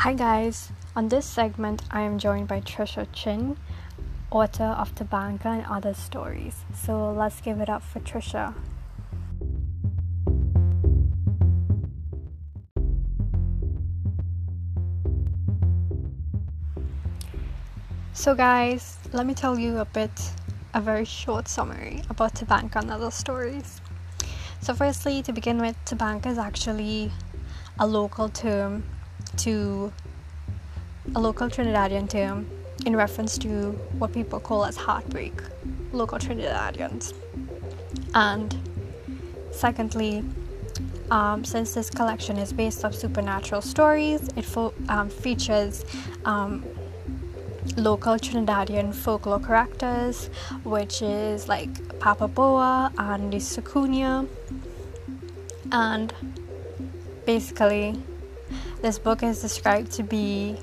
Hi guys, on this segment I am joined by Tricia Chin, author of Tabanca and Other Stories. So let's give it up for Tricia. So guys, let me tell you a bit, a very short summary about Tabanca and Other Stories. So firstly, to begin with, Tabanca is actually a local term to a local Trinidadian term in reference to what people call as heartbreak, local Trinidadians. And secondly, um, since this collection is based on supernatural stories, it fo- um, features um, local Trinidadian folklore characters, which is like Papa Bois and the Soucouyant. And basically, this book is described to be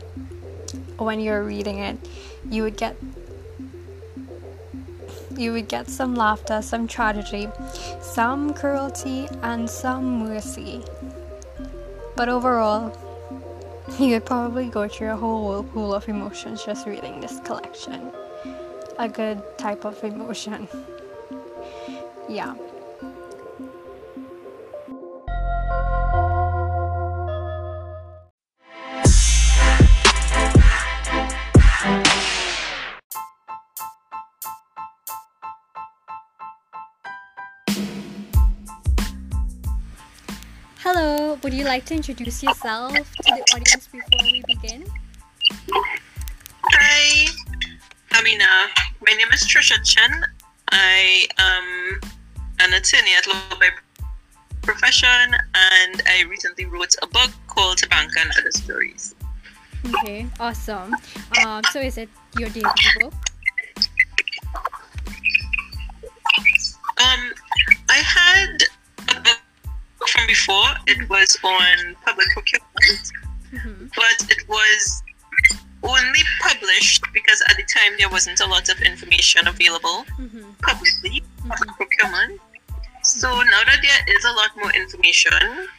when you're reading it, you would get you would get some laughter, some tragedy, some cruelty, and some mercy. But overall, you would probably go through a whole whirlpool of emotions just reading this collection. A good type of emotion. Yeah. Would you like to introduce yourself to the audience before we begin? Hi, Amina. My name is Tricia Chin. I am an attorney at law by profession, and I recently wrote a book called Tabanca and Other Stories. Okay, awesome. Um, so is it your debut book? Um, I had a book from before. It was on public procurement, Mm-hmm. but it was only published because at the time there wasn't a lot of information available Mm-hmm. publicly on procurement. So now that there is a lot more information,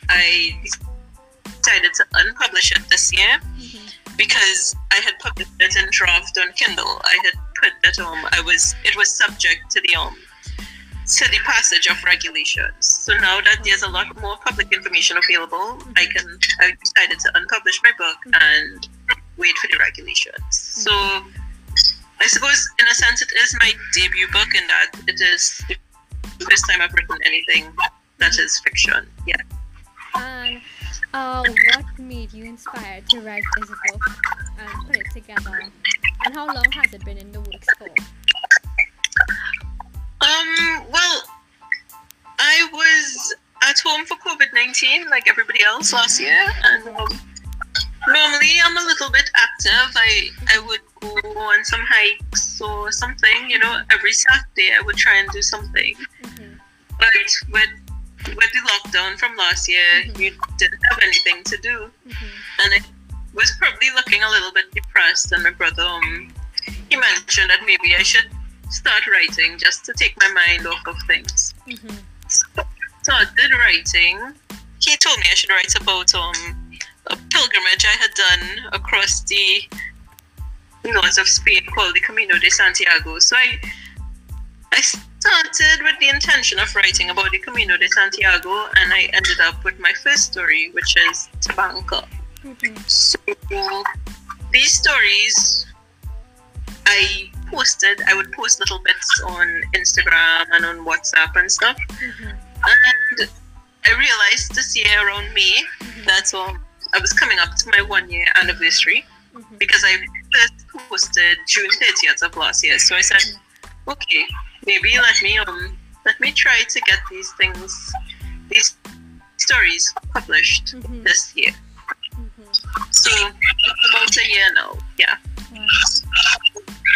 I decided to unpublish it this year Mm-hmm. because I had published it in draft on Kindle. I had put that um I was it was subject to the um to the passage of regulations. So now that there's a lot more public information available, I can I decided to unpublish my book and wait for the regulations. So I suppose in a sense it is my debut book in that it is the first time I've written anything that is fiction. Yeah. And uh, what made you inspired to write this book and put it together? And how long has it been in the works for? Um, well, I was at home for COVID 19 like everybody else last year, and um, normally I'm a little bit active. I, I would go on some hikes or something, you know, every Saturday I would try and do something. Mm-hmm. But with with the lockdown from last year, Mhm. you didn't have anything to do, Mm-hmm. and I was probably looking a little bit depressed. And my brother, um, he mentioned that maybe I should start writing just to take my mind off of things. Mm-hmm. So I did writing. He told me I should write about um a pilgrimage I had done across the north of Spain called the Camino de Santiago. So I I started with the intention of writing about the Camino de Santiago and I ended up with my first story, which is Tabanca. Mm-hmm. So these stories I posted, I would post little bits on Instagram and on WhatsApp and stuff. Mm-hmm. And I realized this year around May that um, I was coming up to my one year anniversary Mm-hmm. because I first posted June 30th of last year. So I said, okay, maybe let me um let me try to get these things, these stories published Mhm. this year. Mm-hmm. So it's about a year now. Yeah.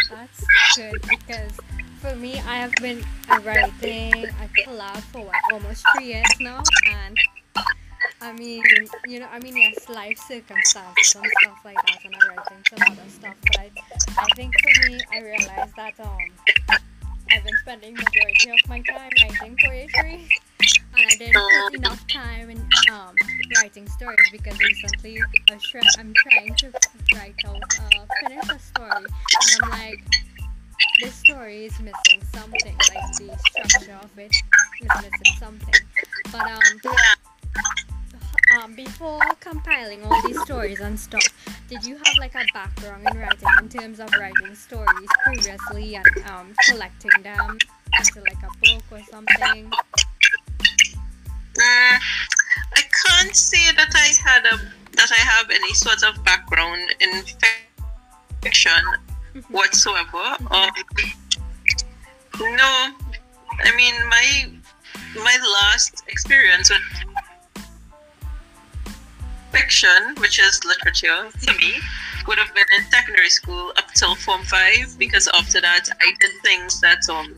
That's good because for me, I have been writing a collab for what, almost three years now, and I mean, you know, I mean, yes, life circumstances and stuff like that, and I'm writing some other stuff, but I, think for me, I realized that um, I've been spending majority of my time writing poetry, and I didn't put enough time in um, writing stories because recently I'm trying to write out uh, a story and I'm like this story is missing something like the structure of it is missing something but um um, before compiling all these stories and stuff, did you have like a background in writing in terms of writing stories previously and um, collecting them into like a book or something? Mm, I can't say that I had a that I have any sort of background in fiction Mhm. whatsoever. Um, no, I mean my my last experience with fiction, which is literature to me, would have been in secondary school up till form five because after that I did things that um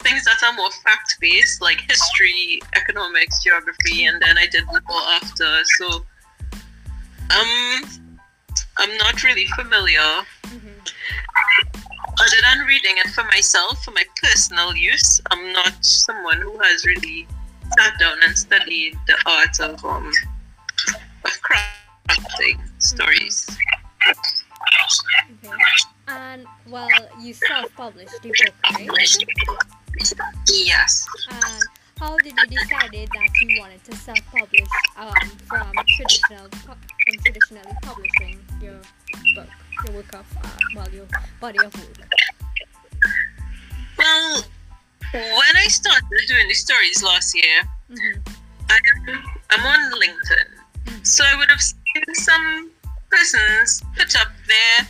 things that are more fact based like history, economics, geography, and then I did law after. So um I'm not really familiar hmm other than reading it for myself for my personal use. I'm not someone who has really sat down and studied the art of um of crafting stories. Okay. And well, you self-published the book, right? Yes. And how did you decided that you wanted to self-publish um, from traditional from traditionally publishing your book, your work of uh, well, your body of work? Well, when I started doing the stories last year, hmm I'm, I'm on LinkedIn. So I would have seen some persons put up their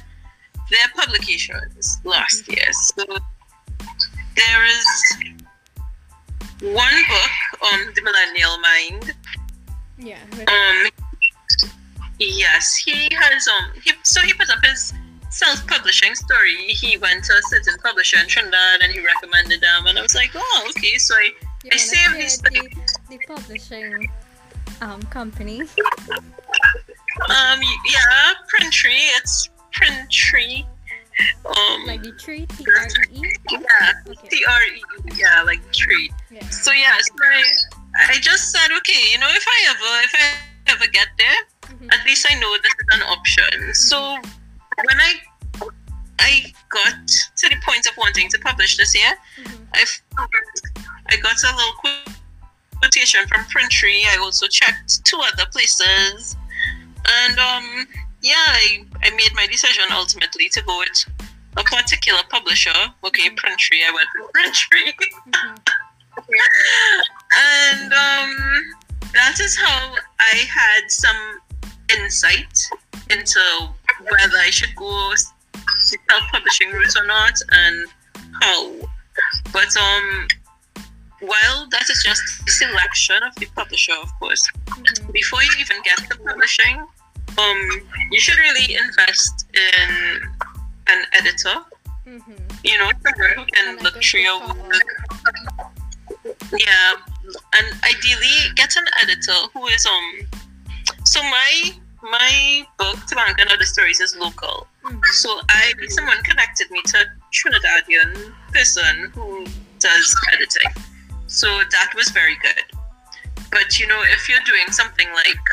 their publications last year. So there is one book on the Millennial Mind. Yeah. Um, yes, he has um. He, so he put up his self-publishing story. He went to a certain publisher in Trinidad and he recommended them, and I was like, oh, okay. So I You I saved this the, the publishing um, company. um yeah, Printtree. It's Printtree. Um, Like the tree, T R E E. yeah, Okay. T R E. Yeah, like tree. Yeah. So yeah, so I, I just said, okay, you know, if I ever, if I ever get there. At least I know this is an option. So when I, I got to the point of wanting to publish this year, Mhm. I, I got a little quotation from Printtree. I also checked two other places, and um, yeah, I, I made my decision ultimately to go with a particular publisher. Okay, Mhm. Printtree. I went with Printtree. Mhm. and um, that is how I had some insight into whether I should go the self-publishing route or not, and how. But um, while that is just the selection of the publisher, of course, Mhm. before you even get to publishing, um, you should really invest in an editor. Mhm. You know, someone who can look through your work. Yeah, and ideally get an editor who is um. So my my book, to Tabanca and Other Stories, is local. Mhm. So I someone connected me to a Trinidadian person who does editing. So that was very good. But you know, if you're doing something like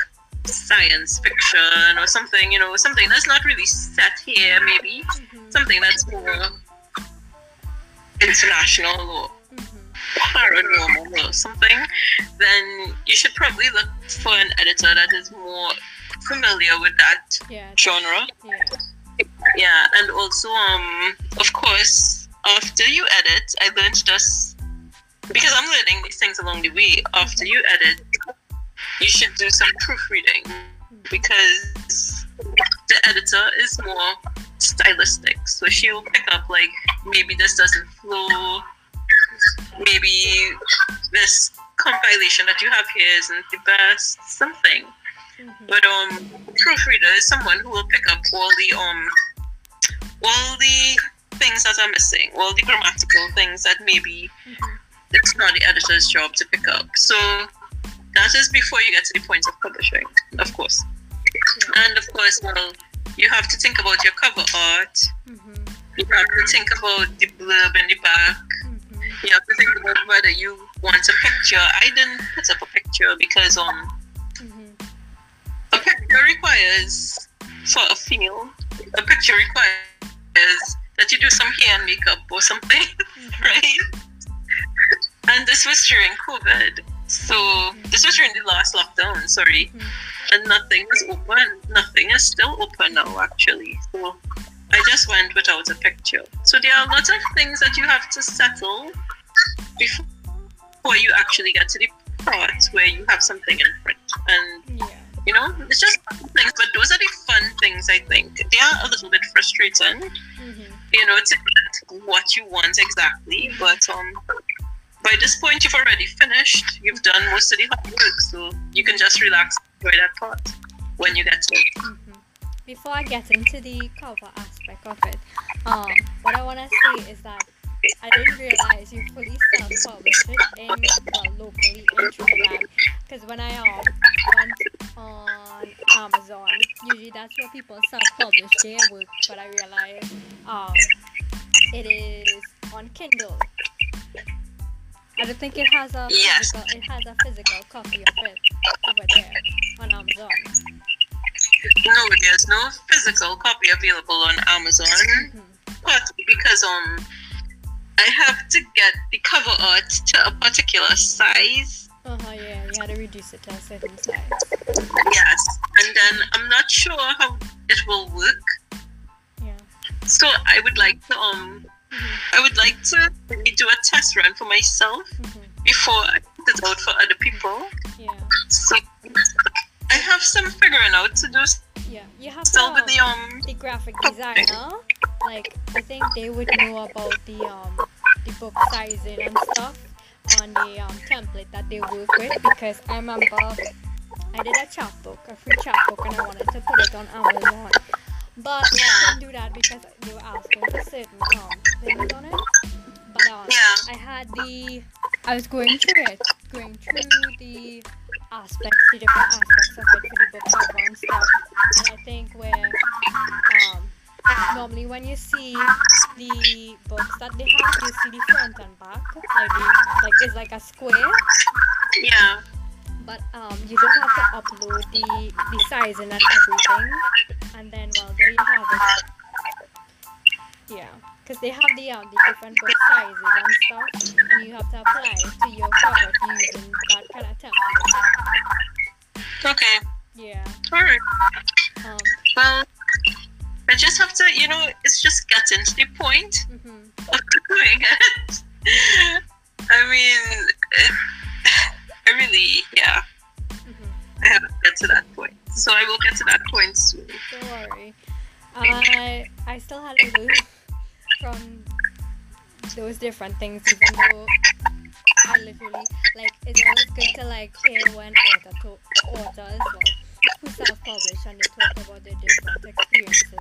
science fiction or something, you know, something that's not really set here, maybe Mhm. something that's more international or Mhm. paranormal or something, then you should probably look for an editor that is more familiar with that Yeah. genre. Yeah. Yeah, and also, um, of course, after you edit, I learned just because I'm learning these things along the way. After you edit, you should do some proofreading because the editor is more stylistic. So she'll pick up like maybe this doesn't flow, maybe this compilation that you have here isn't the best, something. Mhm. But um, proofreader is someone who will pick up all the um, all the things that are missing, all the grammatical things that maybe Mhm. it's not the editor's job to pick up. So that is before you get to the point of publishing, of course. Yeah. And of course, well, you have to think about your cover art. Mhm. You have to think about the blurb in the back. Mhm. You have to think about whether you want a picture. I didn't put up a picture because um. Picture requires for a feel. a picture requires that you do some hair and makeup or something, right? And this was during COVID. So this was during the last lockdown, sorry. Mm. And nothing was open. Nothing is still open now actually. So I just went without a picture. So there are lots of things that you have to settle before you actually get to the part where you have something in print. And Yeah. You know, it's just things, but those are the fun things I think. They are a little bit frustrating, hmm you know, to get what you want exactly. But um by this point you've already finished. You've done most of the hard work, so you can just relax enjoy that part when you get to it. hmm Before I get into the cover aspect of it, um, what I want to say is that I didn't realize you fully self-published it in well, locally in Trinidad. Because when I um, went on Amazon, usually that's where people self-publish their work. But I realized um, it is on Kindle. I don't think it has a Yes. physical. It has a physical copy of it over there on Amazon. No, there's no physical copy available on Amazon. Mhm. Partly because um I have to get the cover art to a particular size. Uh huh. Yeah, you had to reduce it to a certain size. Yes. And then I'm not sure how it will work. Yeah. So I would like to um Mhm. I would like to maybe do a test run for myself Mhm. before I put it out for other people. Yeah. So I have some figuring out to do Yeah. You have to, with the um, the graphic designer. Like I think they would know about the um the book sizing and stuff on the um template that they work with because I remember I did a chapbook, a free chapbook, and I wanted to put it on Amazon. But I couldn't do that because they were asking for certain um things on it. But um, Yeah. I had the I was going through it, going through the aspects, the different aspects of it for the book cover and stuff. And I think where um normally when you see the books that they have, you see the front and back, like the, like it's like a square. yeah. But um, you just have to upload the the sizing and everything, and then well there you have it. Yeah, because they have the um, the different book sizes and stuff, and you have to apply it to your cover using that kind of template. Okay. Yeah. Alright. Um. Well I just have to you know, it's just getting to the point mhm. of doing it. I mean I really yeah, Mhm. I have to get to that point. So I will get to that point soon. Don't worry. I I still had to learn from those different things, even though I literally like it's always good to like hear when author to authors well, who self-publish and they talk about their different experiences.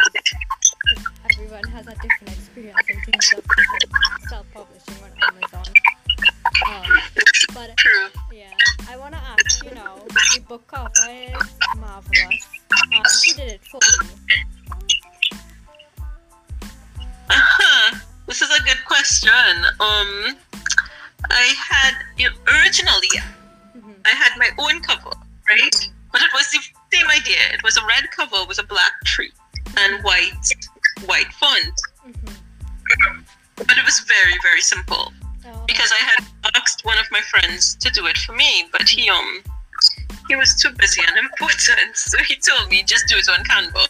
Everyone has a different experience in terms of self-publishing on Amazon. Um, but yeah, I wanna ask, you know, the book cover is marvelous. Um, who did it for you? Uh-huh. This is a good question. Um I had originally Mhm. I had my own cover, right? But it was the same idea. It was a red cover with a black tree and white white font. Mhm. But it was very, very simple. Oh, Because I had asked one of my friends to do it for me, but he um he was too busy and important, so he told me just do it on Canva.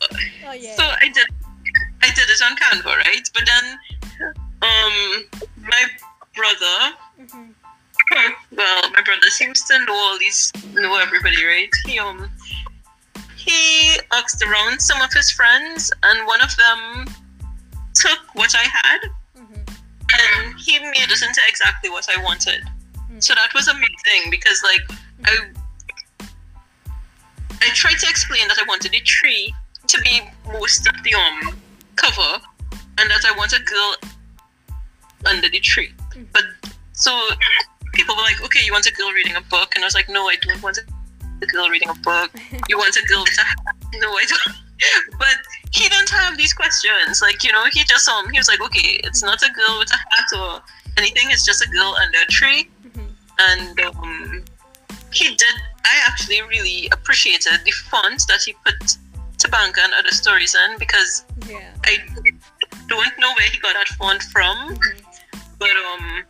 oh yeah. So I did I did it on Canva, right? But then um my brother Mhm. well, my brother seems to know all these, know everybody, right? He um, he asked around some of his friends, and one of them took what I had, Mhm. and he made it into exactly what I wanted. Mm. So that was amazing because, like, I I tried to explain that I wanted the tree to be most of the um cover, and that I want a girl under the tree. Mhm. But so people were like, okay, you want a girl reading a book? And I was like, no, I don't want a girl reading a book. You want a girl with a hat? No, I don't. But he didn't have these questions. Like, you know, he just um he was like, okay, it's not a girl with a hat or anything, it's just a girl under a tree. Mhm. And um he did I actually really appreciated the font that he put Tabanca and other stories in because Yeah. I don't know where he got that font from, Mhm. but um,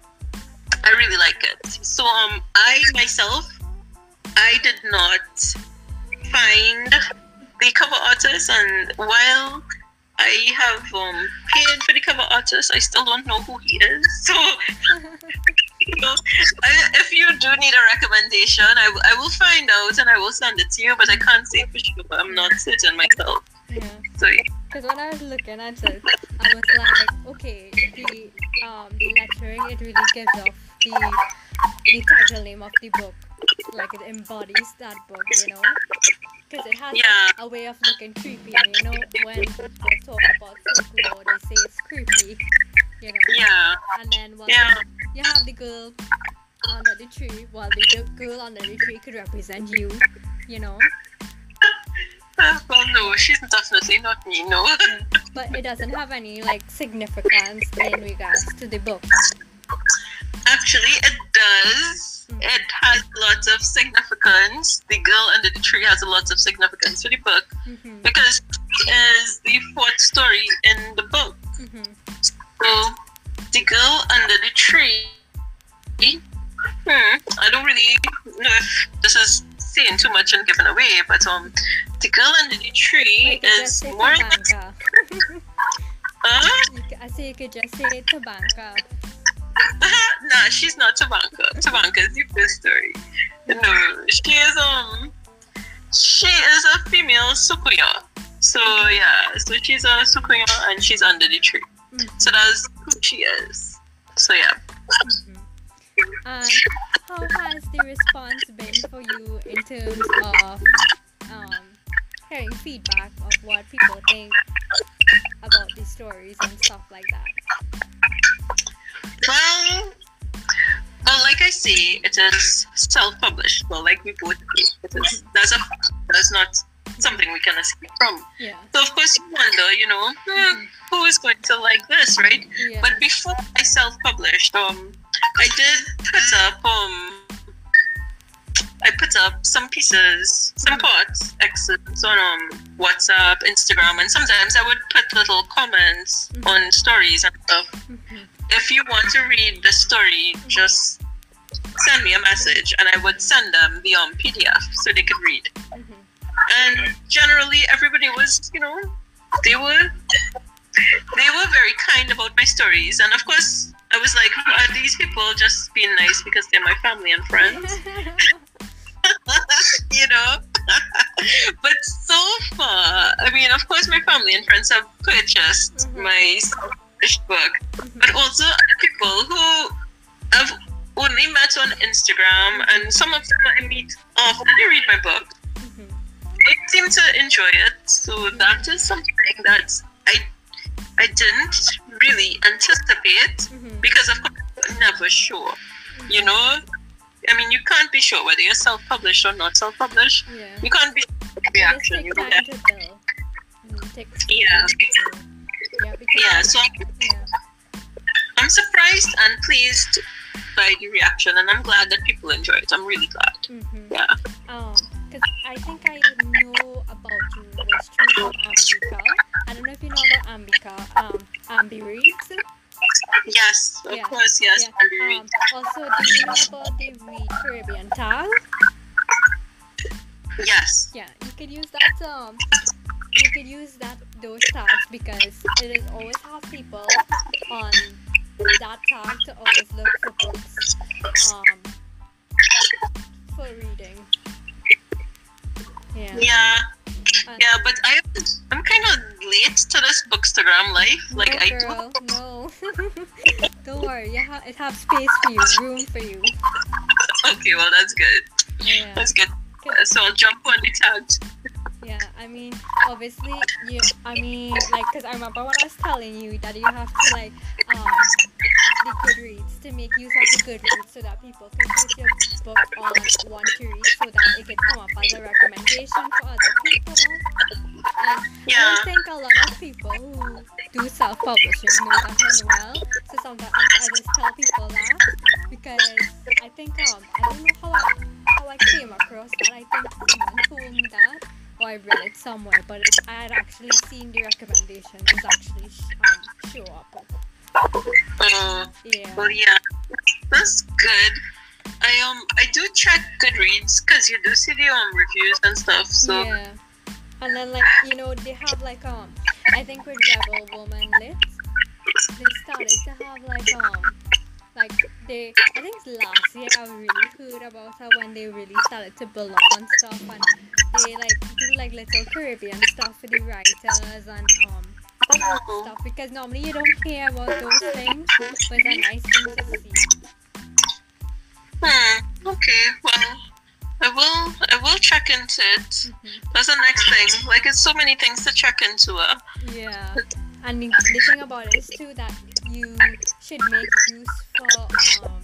I really like it. So um, I myself, I did not find the cover artist, and while I have um paid for the cover artist, I still don't know who he is. So I, if you do need a recommendation, I, w- I will find out and I will send it to you, but I can't say for sure. I'm not certain myself. Yeah. So yeah. Because when I was looking at it, I was like, okay, the um the lettering it really gives off the the title name of the book, like it embodies that book, you know. Because it has like, a way of looking creepy, and you know when they talk about folklore, they say it's creepy, you know. Yeah. And then well, Yeah. you have the girl under the tree, while the girl under the tree could represent you, you know. Uh, well, no, she's definitely not me. No. But it doesn't have any like significance in regards to the book. Actually, it does. Mm. It has lots of significance. The girl under the tree has a lot of significance for the book hmm because it is the fourth story in the book. hmm So, the girl under the tree. Hmm, I don't really know if this is saying too much and giving away, but um, the girl under the tree is more or less. Tabanca. Huh? I say you could just say Tabanca. nah, she's not Tabanca. Tabanka is the first story. No, she is um, she is a female Soucouyant. So yeah, so she's a Soucouyant and she's under the tree. Mhm, So that's who she is. So yeah. mhm. And how has the response been for you in terms of um, hearing feedback of what people think about these stories and stuff like that? Well, well, like I say, it is self-published. Well, like we both say, it is. That's a that's not something we can escape from. Yeah. So of course you wonder, you know, hmm, Mhm. Who is going to like this, right? Yeah. But before I self-published, um, I did put up um, I put up some pieces, some parts, excerpts on um WhatsApp, Instagram, and sometimes I would put little comments Mhm. on stories and stuff. Mhm, If you want to read the story, just send me a message, and I would send them the um PDF so they could read. mhm. And generally, everybody was, you know, they were they were very kind about my stories, and of course, I was like, are these people just being nice because they're my family and friends? you know. but so far, I mean, of course, my family and friends have purchased Mhm. my book, Mhm. but also other people who have only met on Instagram, and some of them I meet after they read my book. Mhm. They seem to enjoy it, so that is something that I I didn't really anticipate Mhm. because of course I'm never sure. You know, I mean, you can't be sure whether you're self-published or not self-published. Yeah. You can't be sure of the It reaction you time to build. Yeah. time to build. Yeah, Yeah, so yeah. I'm surprised and pleased by the reaction, and I'm glad that people enjoy it. I'm really glad. Mm-hmm. Yeah. Um, because I think I about you Ambika. I don't know if you know about Ambika. Um, Ambi Reads. Yes, of Yeah, course, yes. yeah. I'll. Um, also, do you know about the Read Caribbean tag? Yes. Yeah, you could use that. Um, you could use that those tags because it is always have people on that tag to always look for books. Um, for reading. Yeah. Yeah. Yeah, but I I'm kind of late to this Bookstagram life. Like no, I do. girl, no. Don't worry, you ha- it have space for you, room for you. Okay, well that's good. Yeah, That's good. So I'll jump on the tags. Yeah. I mean, obviously, you. I mean, like, cause I remember when I was telling you that you have to like, um, the Goodreads to make use of the Goodreads so that people can put your book on one to read so that it can come up as a recommendation for other people. And I Yeah. don't think a lot of people who do self-publishing know that well. So sometimes I just tell people that because I think um I don't know how I, how I came across that. I think someone told me that, or I read it somewhere, but it, I had actually seen the recommendation was actually sh- um, show up. Oh, Yeah. well, yeah, that's good. I um, I do check Goodreads because you do see the um reviews and stuff. So Yeah. And then like you know they have like um I think with Rebel Woman Lit they started to have like um like they I think last year I really heard about her when they really started to build up on stuff and they like do like little Caribbean stuff for the writers and um stuff because normally you don't hear about those things but it's a nice thing to see. hmm, okay, well, I will I will check into it. Mhm. That's the next thing. Like, it's so many things to check into. Uh. Yeah, and the, the thing about it is too that you should make use for um,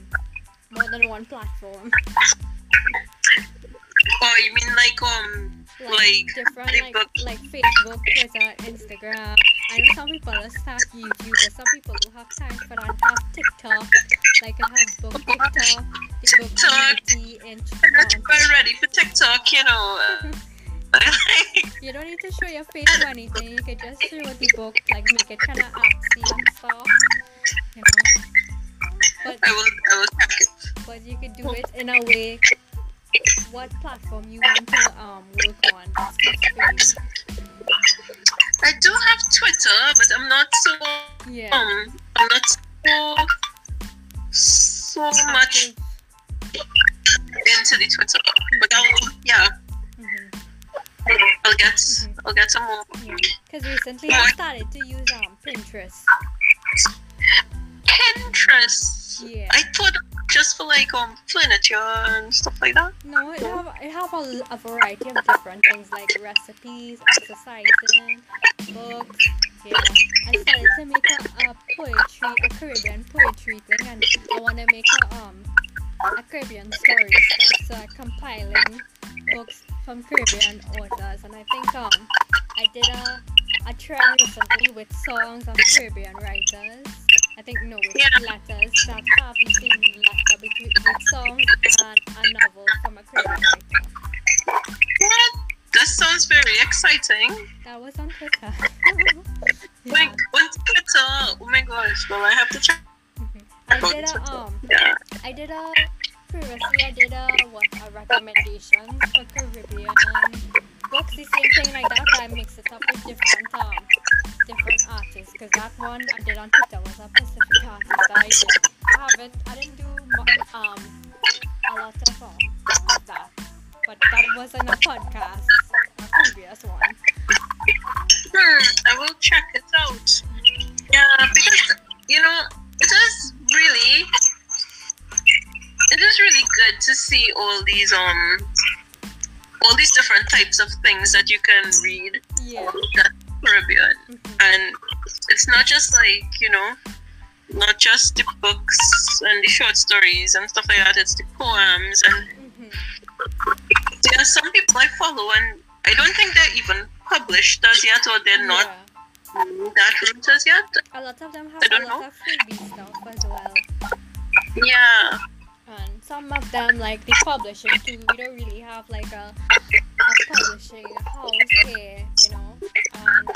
more than one platform, Oh, you mean like um, like, Like different like Facebook. like Facebook, Twitter, Instagram. I know some people that start YouTube, but some people who have time for that have TikTok. Like I have book TikTok, book TikTok. community, and um, ready for TikTok, you know. Uh, you don't need to show your face or anything. You can just show the book, like make it kind of artsy and stuff. You know. But I will I will check it. but you could do it in a way what platform you want to um work on that's good for you. I do have Twitter, but I'm not so yeah um I'm not so so much into the Twitter. But I'll yeah, Mhm, I'll get Mhm. I'll get some more yeah because recently I started to use um Pinterest Pinterest. yeah I thought just for like um furniture and stuff like that. no it have it have a, a variety of different things like recipes exercising books yeah I started to make a, a poetry a Caribbean poetry thing and I want to make a um a Caribbean stories so I'm compiling books from Caribbean authors and I think um I did a a trend recently with songs of Caribbean writers. I think no with Yeah. letters that have the same letter between with songs and a novel from a Caribbean writer. What? That sounds very exciting. That was on Twitter. Like on Twitter. Oh my gosh. Well I have to check. I did a um I did a previously I did a what a recommendations for Caribbean books, the same thing like that, but I mix it up with different um different artists. Cause that one I did on Twitter was a Pacific artist that I did. I haven't I didn't do um a lot of um that, but that wasn't a podcast, a previous one. Hmm, I will check it out. Yeah, because you know, it is really it is really good to see all these um all these different types of things that you can read Yeah. that Caribbean. mhm, And it's not just like, you know, not just the books and the short stories and stuff like that, it's the poems and mhm. there are some people I follow and I don't think they're even published as yet or they're not Yeah. That route as yet. A lot of them have I a lot know. of freebie stuff as well. Yeah. and some of them like the publishing too we don't really have like a, a publishing house here you know and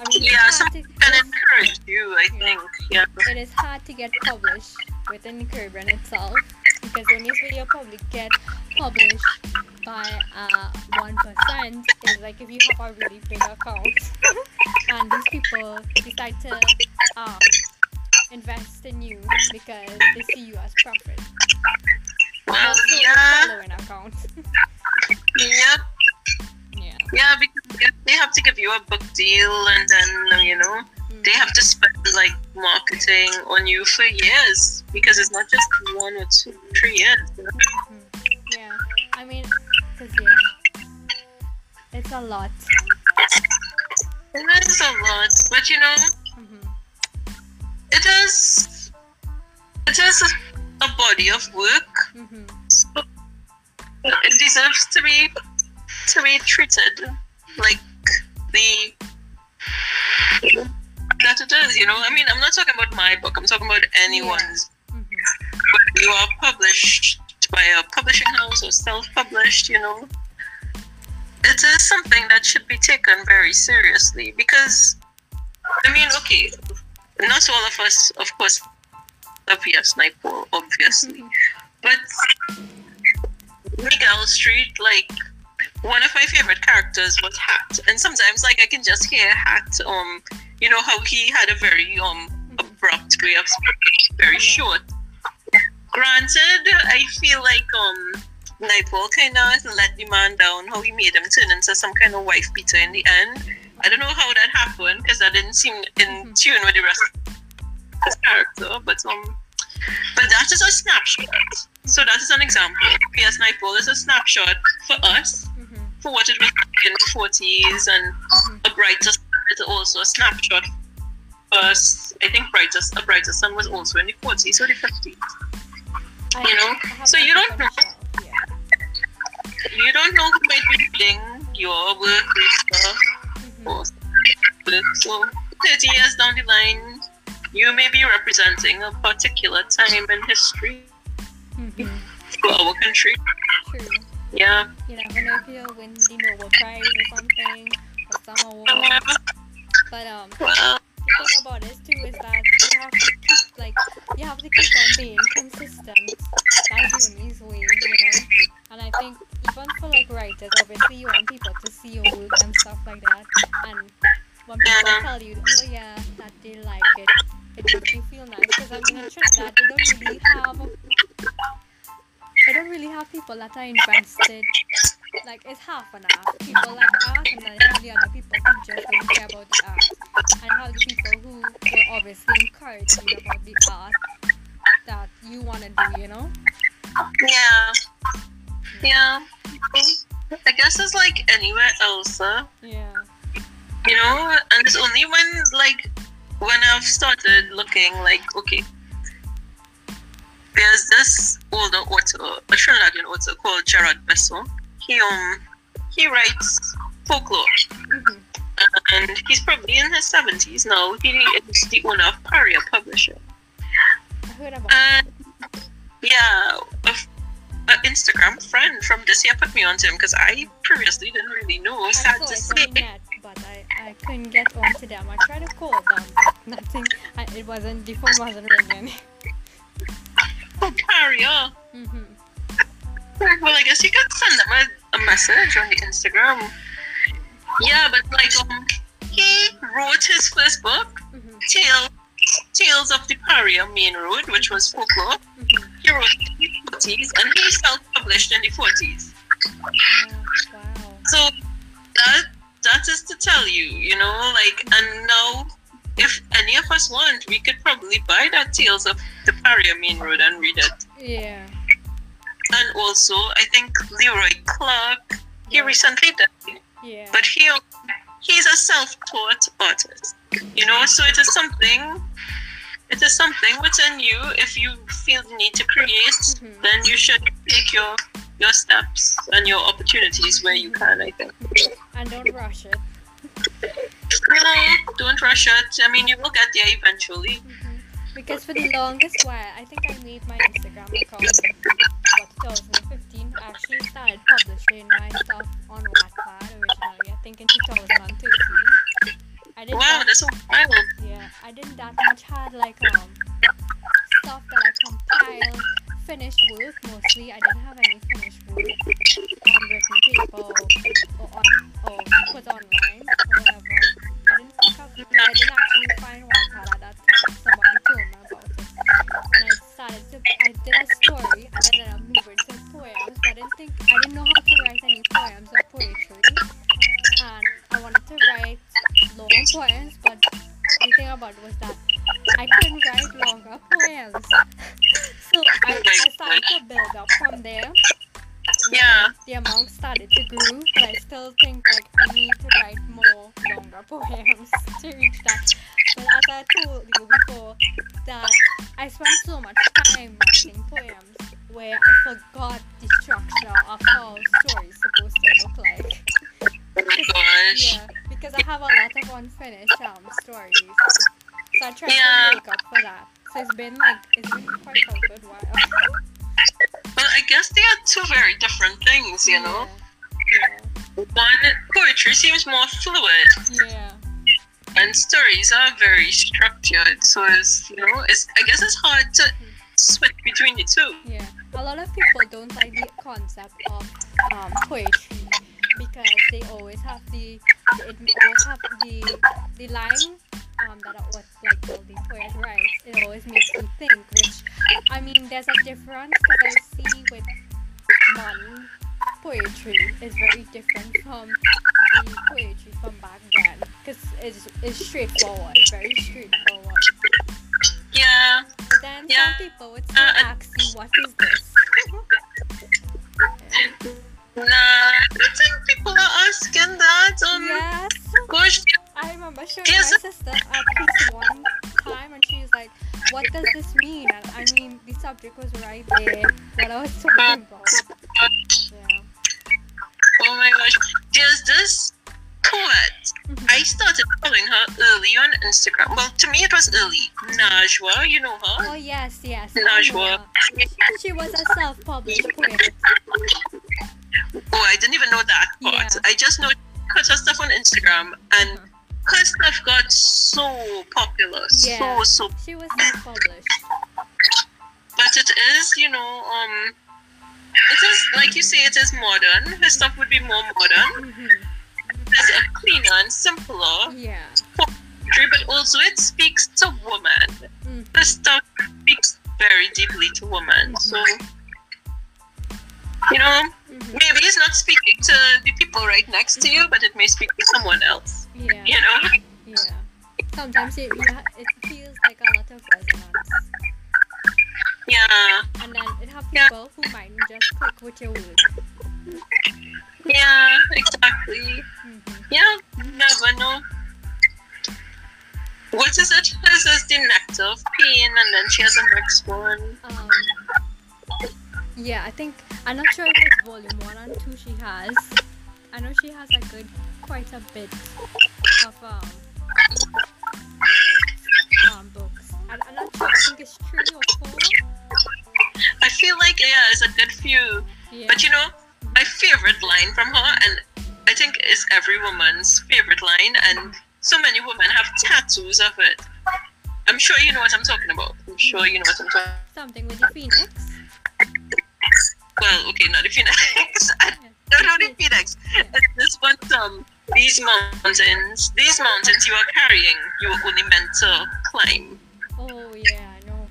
I mean, Yeah, it's some hard to, Can encourage you, I think. Yeah. it is hard to get published within the Caribbean itself because the only video probably get published by uh one percent is like if you have a really big account and these people decide to um invest in you because they see you as profit. Well, Also, a yeah. following account. Yep. yeah. Yeah, because they have to give you a book deal and then, you know, Mm. they have to spend like marketing on you for years because it's not just one or two, three years. Know? Mhm. Yeah. I mean, cause yeah, it's a lot. It is a lot, but you know, hmm it is, it is a, a body of work. hmm So it deserves to be to be treated like the that it is. You know, I mean, I'm not talking about my book. I'm talking about anyone's. You are published by a publishing house or self-published, you know, it is something that should be taken very seriously because, I mean, okay, not all of us, of course, love VS Naipaul, obviously, but Miguel Street, like, one of my favorite characters was Hat, and sometimes, like, I can just hear Hat, um, you know how he had a very um abrupt way of speaking, very short. Granted, I feel like um Naipaul kind of let the man down, how he made him turn into some kind of wife beater in the end. I don't know how that happened because that didn't seem in tune with the rest of his character, but um, but that is a snapshot. So that is an example. V.S. Naipaul is a snapshot for us Mhm. for what it was like in the 40s and a brighter sun is also a snapshot for us. I think brighter, a brighter sun was also in the 40s or the 50s. I- You know, so you don't know. Yeah. You don't know who might be reading your work or stuff Mhm. So 30 years down the line, you may be representing a particular time in history Mhm. for our country. True. Yeah. You never know if you'll win the Nobel Prize or something, or some award. But um, Well, the thing about this too is that you have to keep like you have to keep on being consistent. That's the only way, you know. And I think even for like writers, obviously you want people to see your work and stuff like that. And when people tell you, oh yeah, that they like it, it makes you feel nice. Because I mean, in Trinidad, they don't really have. They don't really have people that are invested. Like it's half and half. People like art, and then the other people who just don't care about the art and how the people who were obviously encouraging you about the art that you want to do, you know? yeah. Yeah. I guess it's like anywhere else, huh? Yeah. you know and it's only when like when i've started looking like okay there's this older author a trinidadian author called gerard Besson. he um he writes folklore hmm and he's probably in his 70s now he is the owner of paria publisher I heard about and yeah a, f- a instagram friend from this year put me onto him because i previously didn't really know I sad to say net, but I, I couldn't get onto them. I tried to call them, nothing. I, it wasn't, the phone wasn't ringing. paria hmm Well, I guess you can send them a, a message on the Instagram. Yeah, but like um, he wrote his first book, hmm Tales Tales of the Paria Main Road, which was folklore. hmm He wrote in the 40s, and he self-published in the 40s. Yeah, wow. So that that is to tell you, you know, like, and now if any of us want, we could probably buy that Tales of the Paria Main Road and read it. Yeah. And also, I think Leroy Clarke, he Yeah. recently died. Yeah. but he he's a self-taught artist you know so it is something it is something within you if you feel the need to create Mhm. then you should take your your steps and your opportunities where you can i think and don't rush it. know don't rush it i mean you will get there eventually hmm Because for the longest while, I think I made my Instagram account what 2015. I actually started publishing my stuff on Wattpad originally. I think in 2013. I didn't. wow that, that's a while yeah, I didn't that much had like um stuff that I compiled, finished work mostly. I didn't have any finished work on written paper or, or on or put online you know. One poetry seems more fluid, Yeah. yeah. and stories are very structured. So it's you know, it's I guess it's hard to switch between the two. Yeah, a lot of people don't like the concept of um, poetry yes, yes. I know Najwa. She was a self-published poet. Oh, I didn't even know that part. Yeah. I just know she put her stuff on Instagram and Uh-huh. her stuff got so popular. Yeah. So, so. She was self-published. But it is, you know, um, it is, like you say, it is modern. Her stuff would be more modern. hmm It's a cleaner and simpler Yeah. poetry, but also it speaks to women. Mm. The stuff speaks very deeply to women. So, you know, hmm maybe it's not speaking to the people right next to you, but it may speak to someone else. Yeah. You know? Yeah. Sometimes it, it feels like a lot of resonance. Yeah, And then it have Yeah. people who might just click with your words. yeah, exactly. hmm Yeah, never know. What is it? This is the nectar of pain, and then she has the next one. Um, yeah, I think I'm not sure if it's volume one and two she has. I know she has a good, quite a bit of um, um books. I, I'm not sure. I think it's three or four. I feel like yeah, it's a good few. Yeah. But you know, my favorite line from her, and I think is every woman's favorite line, and so many women have tattoos of it. I'm sure you know what I'm talking about. I'm sure you know what I'm talking. About. Something with the phoenix. Well, okay, not the phoenix. I don't know the phoenix. Yeah. It's this one. Um, these mountains, these mountains you are carrying, you are only meant to climb. Oh yeah, I know.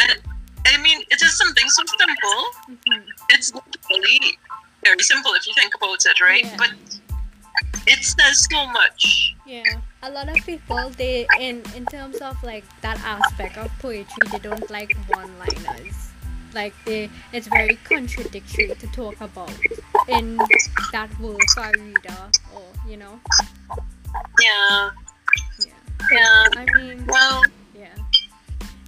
And I mean, it is something so simple. hmm It's literally very simple if you think about it, right? Yeah. But it says so much. Yeah, a lot of people they in in terms of like that aspect of poetry, they don't like one-liners. Like they, it's very contradictory to talk about in that world for a reader, or you know, Yeah, yeah. yeah. I mean, Well, yeah.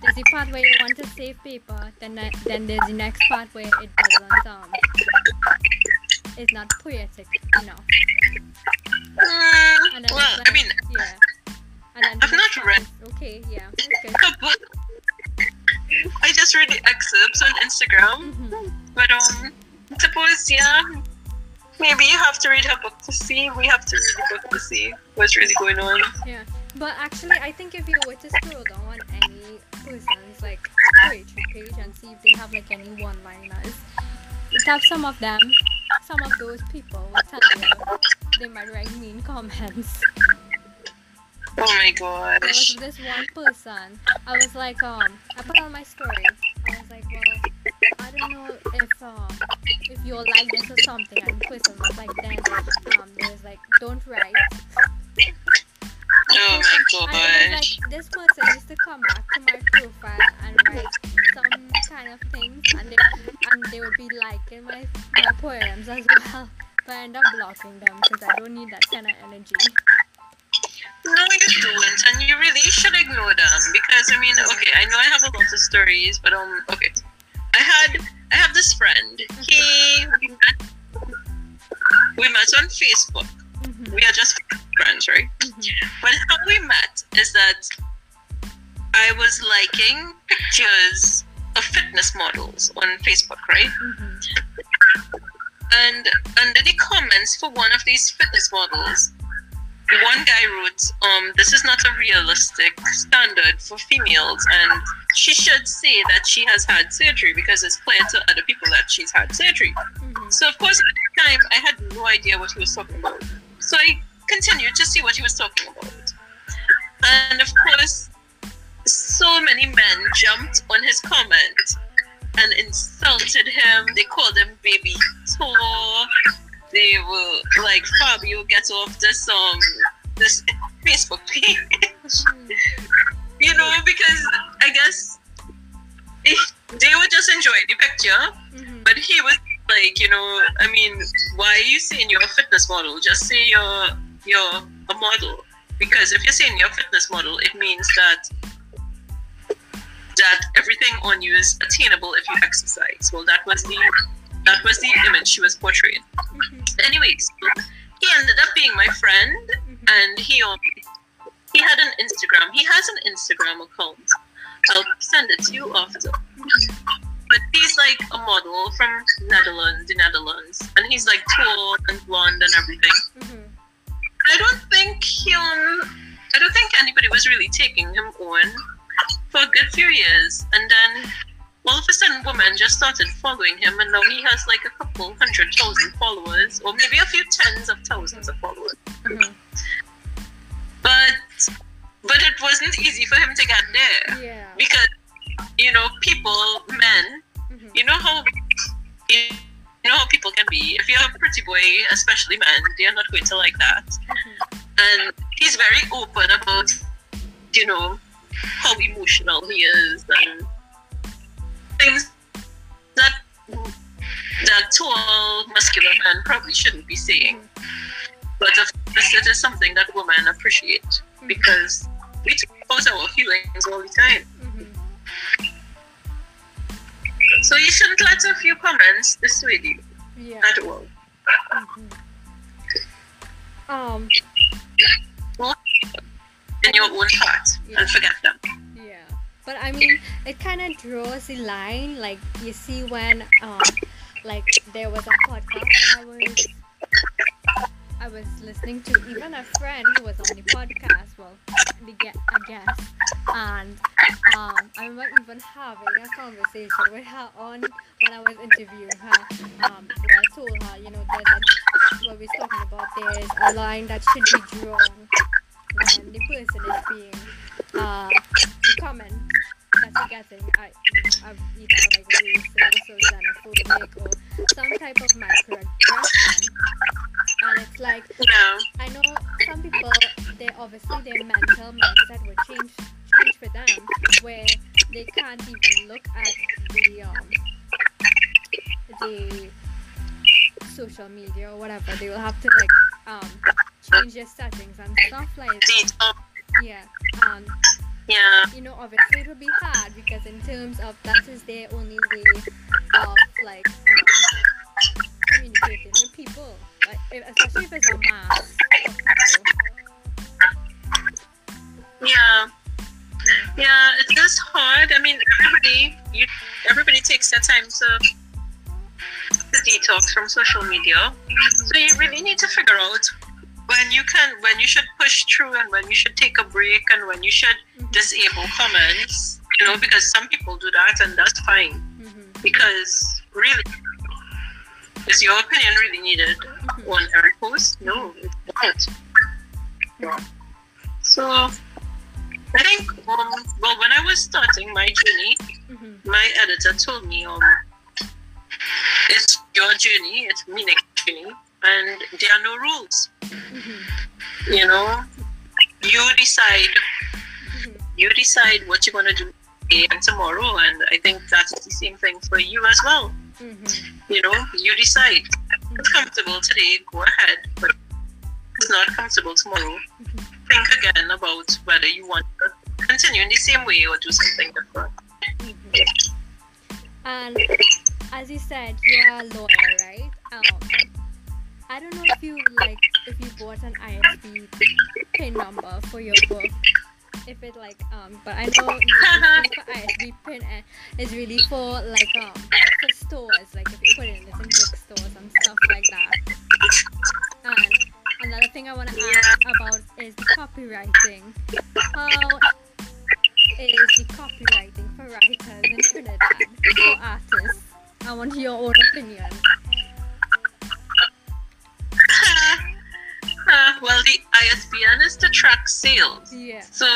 There's the part where you want to save paper, then the, then there's the next part where it doesn't um, it's not poetic enough. mm, And well, like, I mean, yeah. And then I've not read- Okay, yeah. Okay. I just read the excerpts on Instagram. Mhm. But um, suppose yeah, maybe you have to read her book to see. We have to read the book to see what's really going on. Yeah, but actually, I think if you were to scroll down on any person's like poetry page and see if they have like any one-liners, have some of them, some of those people will tell you they might write mean comments. Oh my god. There was gosh. this one person. I was like, um, I put on my story. I was like, well, I don't know if um, if you're like this or something. And the person was like, then um, there was like, don't write. Oh my And it was gosh. like this person used to come back to my profile and write kind of things, and they and they would be liking my my poems as well. But I end up blocking them because I don't need that kind of energy. No, you don't, and you really should ignore them because I mean, okay, I know I have a lot of stories, but um, okay, I had I have this friend. He we met, we met on Facebook. hmm We are just friends, right? hmm But how we met is that I was liking pictures of fitness models on Facebook, right? Mm-hmm. And under the comments for one of these fitness models, one guy wrote, um, this is not a realistic standard for females and she should say that she has had surgery because it's clear to other people that she's had surgery. Mm-hmm. So of course at the time I had no idea what he was talking about. So I continued to see what he was talking about. And of course so many men jumped on his comment and insulted him. They called him baby toe. They were like Fabio get off this um this Facebook page. you know, because I guess they were just enjoying the picture, Mm-hmm. but he was like, you know, I mean, why are you saying you're a fitness model? Just say you're you're a model. Because if you're saying you're a fitness model, it means that that everything on you is attainable if you exercise. Well, that was the that was the image she was portraying. Mm-hmm. Anyways, he ended up being my friend, and he um, he had an Instagram. He has an Instagram account. I'll send it to you after. But he's like a model from Netherlands, the Netherlands, and he's like tall and blonde and everything. Mm-hmm. I don't think he um, I don't think anybody was really taking him on for a good few years, and then all of a sudden, women just started following him, and now he has like a couple hundred thousand followers, or maybe a few tens of thousands of followers. Mm-hmm. But but it wasn't easy for him to get there Yeah. because you know people, men, Mm-hmm. you know how you know how people can be. If you're a pretty boy, especially men, they're not going to like that. And he's very open about, you know, how emotional he is and things that that tall, muscular man probably shouldn't be saying. But of course, it is something that women appreciate because we talk about our feelings all the time. Mm-hmm. So you shouldn't let a few comments dissuade you Yeah. at all. Mhm. Um. In your own heart Yeah. and forget them. Yeah, but I mean, it kind of draws the line. Like you see when, um, like there was a podcast that I was, I was listening to. Even a friend who was on the podcast. Well, the get a guest, and um, I remember even having a conversation with her on when I was interviewing her. Um, I told her, you know, there's a, what we're talking about. There's a line that should be drawn when the person is being uh, the comment that you're getting at, at either like racist or xenophobic or some type of microaggression. And it's like, Yeah. I know some people, they obviously their mental mindset will change change for them where they can't even look at the um the social media or whatever. They will have to like um change their settings and stuff like that. Yeah. Um yeah. you know, obviously it will be hard because in terms of that is their only way of like um, communicating with people, like if, especially if it's a mass. Yeah. Yeah, it is just hard. I mean, everybody, you, everybody takes their time to, to detox from social media. So you really need to figure out when you can, when you should push through, and when you should take a break, and when you should disable comments. You know, because some people do that, and that's fine. Mm-hmm. Because really, is your opinion really needed on every post? No, it's not. Yeah. So I think um well when I was starting my journey, Mm-hmm. my editor told me um it's your journey, it's Minik's journey, and there are no rules. Mm-hmm. You know, you decide Mm-hmm. you decide what you're gonna do today and tomorrow, and I think that's the same thing for you as well. Mm-hmm. You know, you decide. It's comfortable today, go ahead, but it's not comfortable tomorrow. Think again about whether you want to continue in the same way or do something different. And as you said, you're a lawyer, right? Um, I don't know if you like if you bought an ISP pin number for your book. if it like um, but I know for ISB print and it's really for like um for stores, like if you put it in different bookstores and stuff like that. And another thing I want to ask about is the copywriting. How is the copywriting for writers in Trinidad for artists? I want your own opinion. Uh, well, the ISBN is the track sales. Yeah. So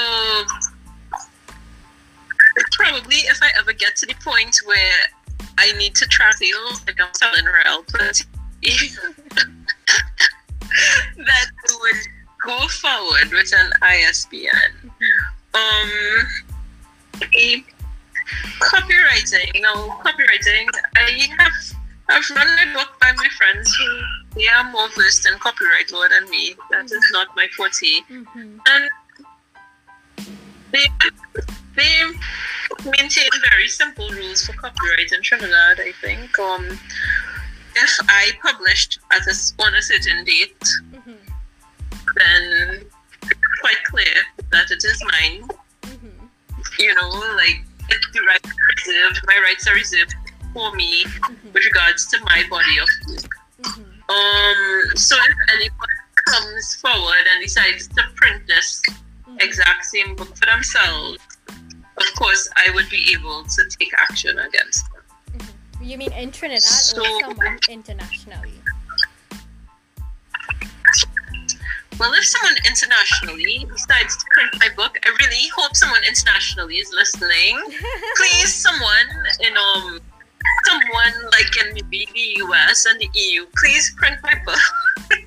it's probably if I ever get to the point where I need to track sales, like I'm selling Real Plenty, that would go forward with an ISBN. Um, a copywriting, you know, copywriting. I have I've run a book by my friends who they are more versed in copyright law than me. That is not my forte. Mm-hmm. And they they maintain very simple rules for copyright in Trinidad, I think. Um if I published at a, on a certain date, Mm-hmm. then quite clear that it is mine. Mm-hmm. You know, like the rights are reserved, my rights are reserved for me with regards to my body of work. Mm-hmm. Um, so if anyone comes forward and decides to print this exact same book for themselves, of course I would be able to take action against them. You mean in Trinidad So- or someone internationally? Well, if someone internationally decides to print my book, I really hope someone internationally is listening. Please, someone in um, someone like in maybe the US and the EU, please print my book.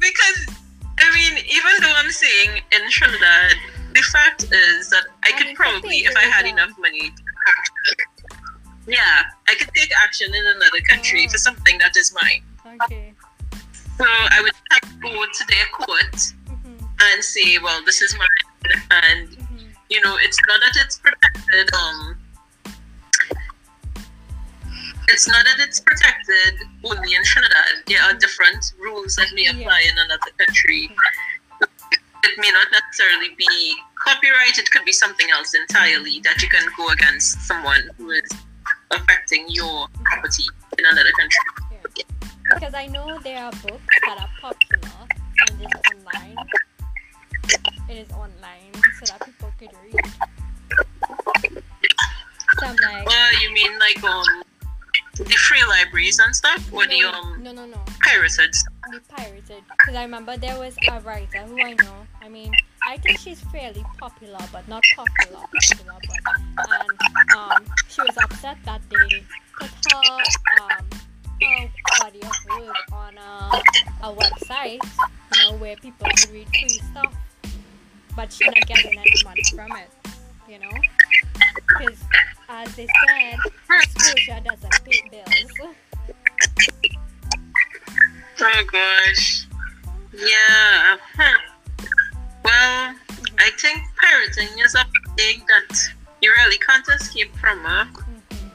because I mean, even though I'm saying in Trinidad, the fact is that I could in probably, if I had enough money, yeah, I could take action in another country Oh. for something that is mine. Okay. So I would have to go to their court Mm-hmm. and say, well, this is mine, and Mm-hmm. you know, it's not that it's protected. Um, it's not that it's protected only in Trinidad. There are different rules that may apply in another country. It may not necessarily be copyright. It could be something else entirely that you can go against someone who is affecting your property in another country. Because I know there are books that are popular and it's online. It is online so that people could read. So I'm like, Oh, you mean like um the free libraries and stuff, or the no, um no, no, no. pirated stuff? Be pirated. Because I remember there was a writer who I know. I mean, I think she's fairly popular, but not popular, popular. But and um, she was upset that they put her um her body of work on a, a website, you know, where people could read free stuff, but she's not getting any money from it, you know. Because as they said, exposure doesn't pay bills. Oh gosh. Yeah. Huh. Well, I think pirating is a thing that you really can't escape from. Huh? Mhm.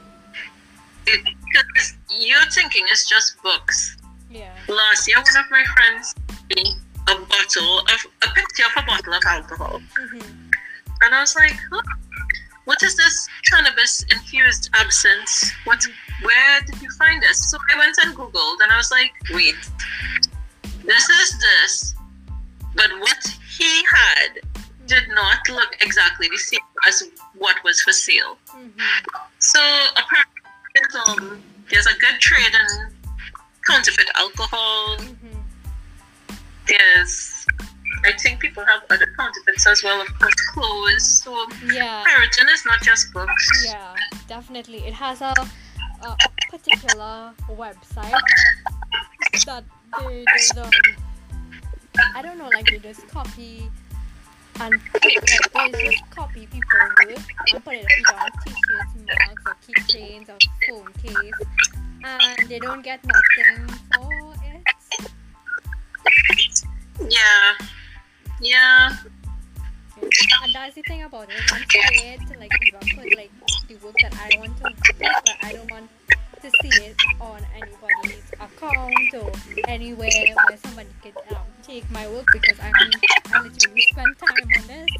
It, because you're thinking it's just books. Yeah. Last year, one of my friends sent me a bottle of a picture of a bottle of alcohol, hmm and I was like? "What is this cannabis infused absinthe? What? Where did you find this?" So I went and googled, and I was like, "Wait, this is this, but what he had did not look exactly the same as what was for sale." hmm So apparently, there's, um, there's a good trade in counterfeit alcohol. hmm There's, I think people have other counterfeits as well, of course, clothes. So Yeah. pirating is not just books. Yeah, definitely. It has a, a, a particular website that they just, um, I don't know, like they just copy and like they just copy people's work and put it either on t-shirts, mugs, or keychains, or phone case, and they don't get nothing for it. Yeah, yeah, And that's the thing about it. I'm scared to like even put like the work that I want to do, but I don't want to see it on anybody's account or anywhere where somebody could um, take my work because I mean I literally spend time on this,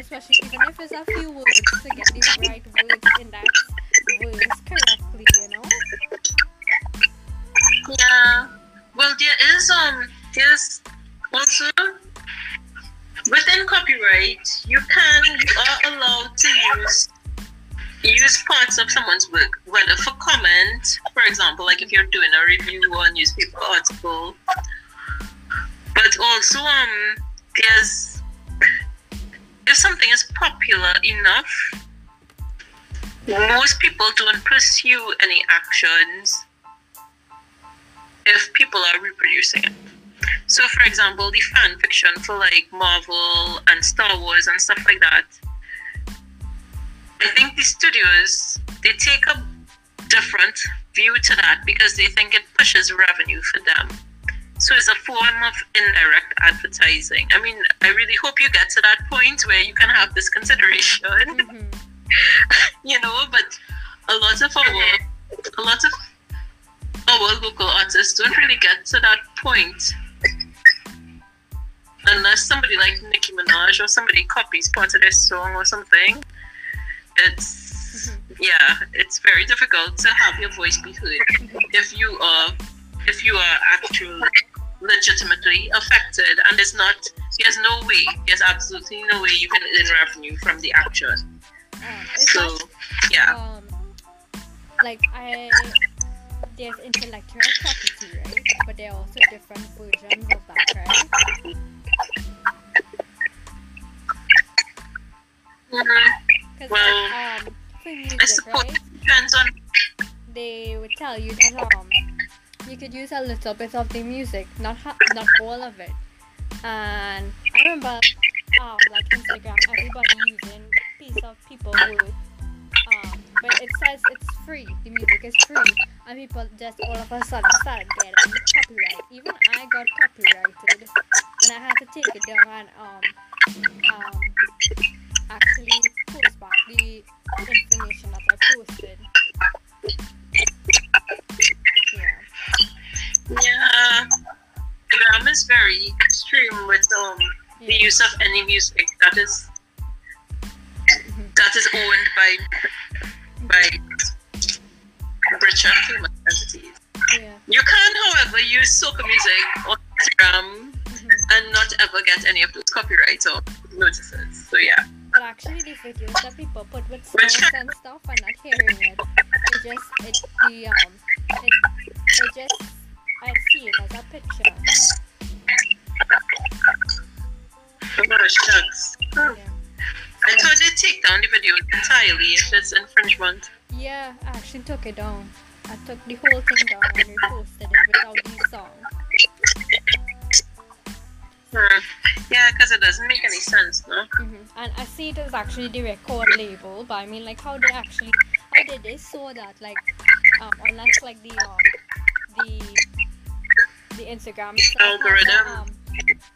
especially even if it's a few words to get the right words in that words correctly, you know. Yeah. Well, there is um, there's also within copyright, you can you are allowed to use use parts of someone's work, whether for comment, for example, like if you're doing a review or a newspaper article, but also um, there's if something is popular enough, most people don't pursue any actions if people are reproducing it. So, for example, the fan fiction for like Marvel and Star Wars and stuff like that, I think the studios they take a different view to that because they think it pushes revenue for them. So it's a form of indirect advertising. I mean, I really hope you get to that point where you can have this consideration, Mm-hmm. you know. But a lot of our, a lot of our local artists don't really get to that point unless somebody like Nicki Minaj or somebody copies part of their song or something. It's yeah, it's very difficult to have your voice be heard if you are if you are actually legitimately affected and there's not there's no way there's absolutely no way you can earn revenue from the action. Um, it's So just, yeah. um, like I there's intellectual property, right? But there are also different versions of that, right? Mhm. Well, like, um, for I music, suppose right? it depends on They would tell you that um, you could use a little bit of the music, not ha- not all of it. And I remember, um, like Instagram, everybody using piece of people work. Um, but it says it's free. The music is free, and people just all of a sudden started getting copyright. Even I got copyrighted, and I had to take it down and um, um, actually post back the information that I posted. Yeah. Instagram is very extreme with um the use of any music that is that is owned by by famous entities. Yeah. You can, however, use soca music on Instagram Mhm. and not ever get any of those copyrights or notices. So yeah. But actually, the videos that people put with sounds and stuff and not hearing it, it just it the um it, it just I see it as a picture. Oh gosh, shucks. Yeah. I thought they take down the video entirely if it's infringement. Yeah, I actually took it down. I took the whole thing down and reposted it without the song. Hmm. Yeah, because it doesn't make any sense, no? hmm And I see it as actually the record label, but I mean, like, how they actually, how did they saw that? Like, um, unless like the um, the the Instagram itself Algorithm. um,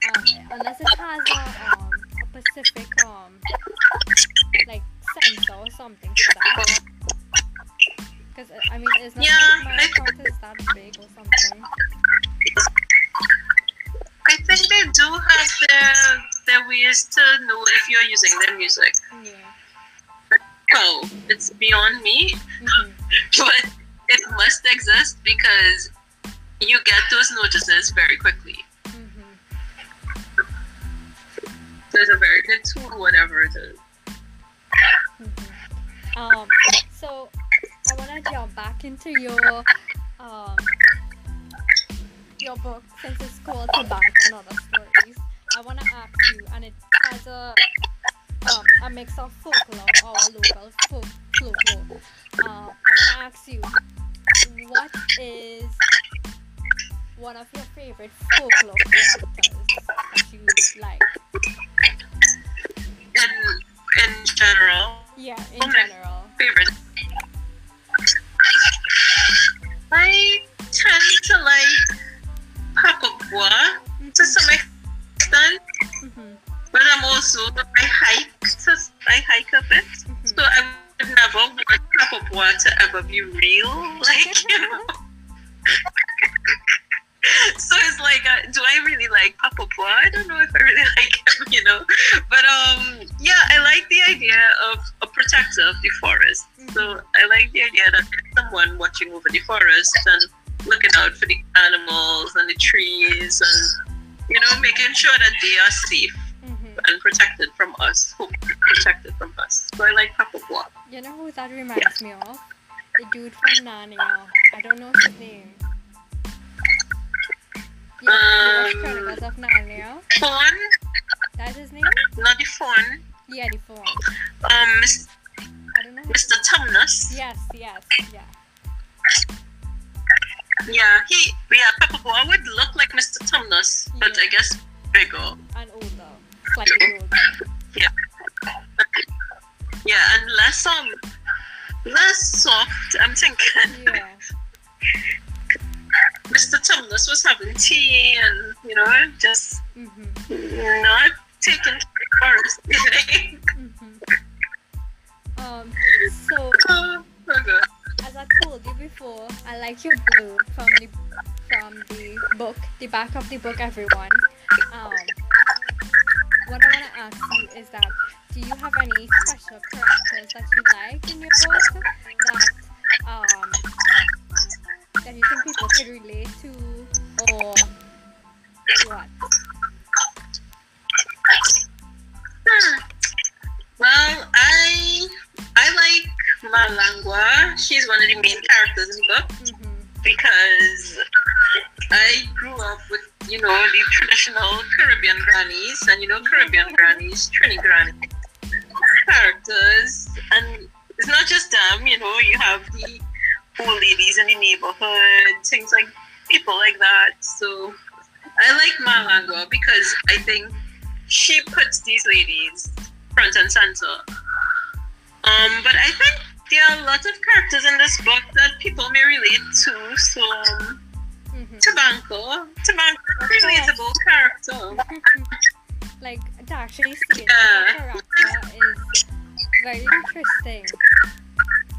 um, unless it has a um a specific um like sensor or something for that. Because I mean, it's not Yeah, like my account is that big or something. I think they do have their their ways to know if you're using their music. Yeah. Oh, it's beyond me, hmm but it must exist because you get those notices very quickly. hmm There's a very good tool, whatever it is. Mhm. Um, so I want to jump back into your um your book since it's called Tabanca and Other Stories. I want to ask you, and it has a um, a mix of folklore, our local folk folklore. Um, I want to ask you, what is one of your favorite folklore characters you like? In in general, Yeah, in general. favorite. I tend to like Papa Bois to some extent, hmm but I'm also I hike. So I hike a bit. So I would never want Papa Bois to ever be real, like you know. So it's like, uh, do I really like Papa Bois. I don't know if I really like him, you know. But um, yeah, I like the idea of a protector of the forest. So I like the idea that someone watching over the forest and looking out for the animals and the trees and you know making sure that they are safe hmm and protected from us. Protected from us. So I like Papa Bois. You know who that reminds me of? The dude from Narnia. I don't know his name. Yeah, Um, Chronicles of Narnia. Fawn, That's his name? not the fawn. Yeah, the phone. Um, Mis- I don't know. Mr. Tumnus. Yes, yes, yeah. Yeah, he yeah, Papa Bois would look like Mr. Tumnus, but I guess bigger. And older. Slightly older. Yeah, and less um less soft. I'm thinking Yeah. Mr. Tumnus was having tea and you know just Mm-hmm. not taking forest. Mm-hmm. Um, so oh, my God. as I told you before, I like your blue from the from the book, the back of the book, everyone. Um, what I want to ask you is that do you have any special characters that you like in your book that um that you think people could relate to or what? Hmm. Well, I I like Malangwa. She's one of the main characters in the book. Mm-hmm. because I grew up with, you know, the traditional Caribbean grannies and, you know, Caribbean grannies, Trini grannies characters. And it's not just them, you know, you have the ladies in the neighborhood, things like people like that. So I like Malangwa because I think she puts these ladies front and center. Um, but I think there are a lot of characters in this book that people may relate to. So, um, Mm-hmm. Tabanca, Tabanca, relatable character. like to actually see Yeah. character is very interesting.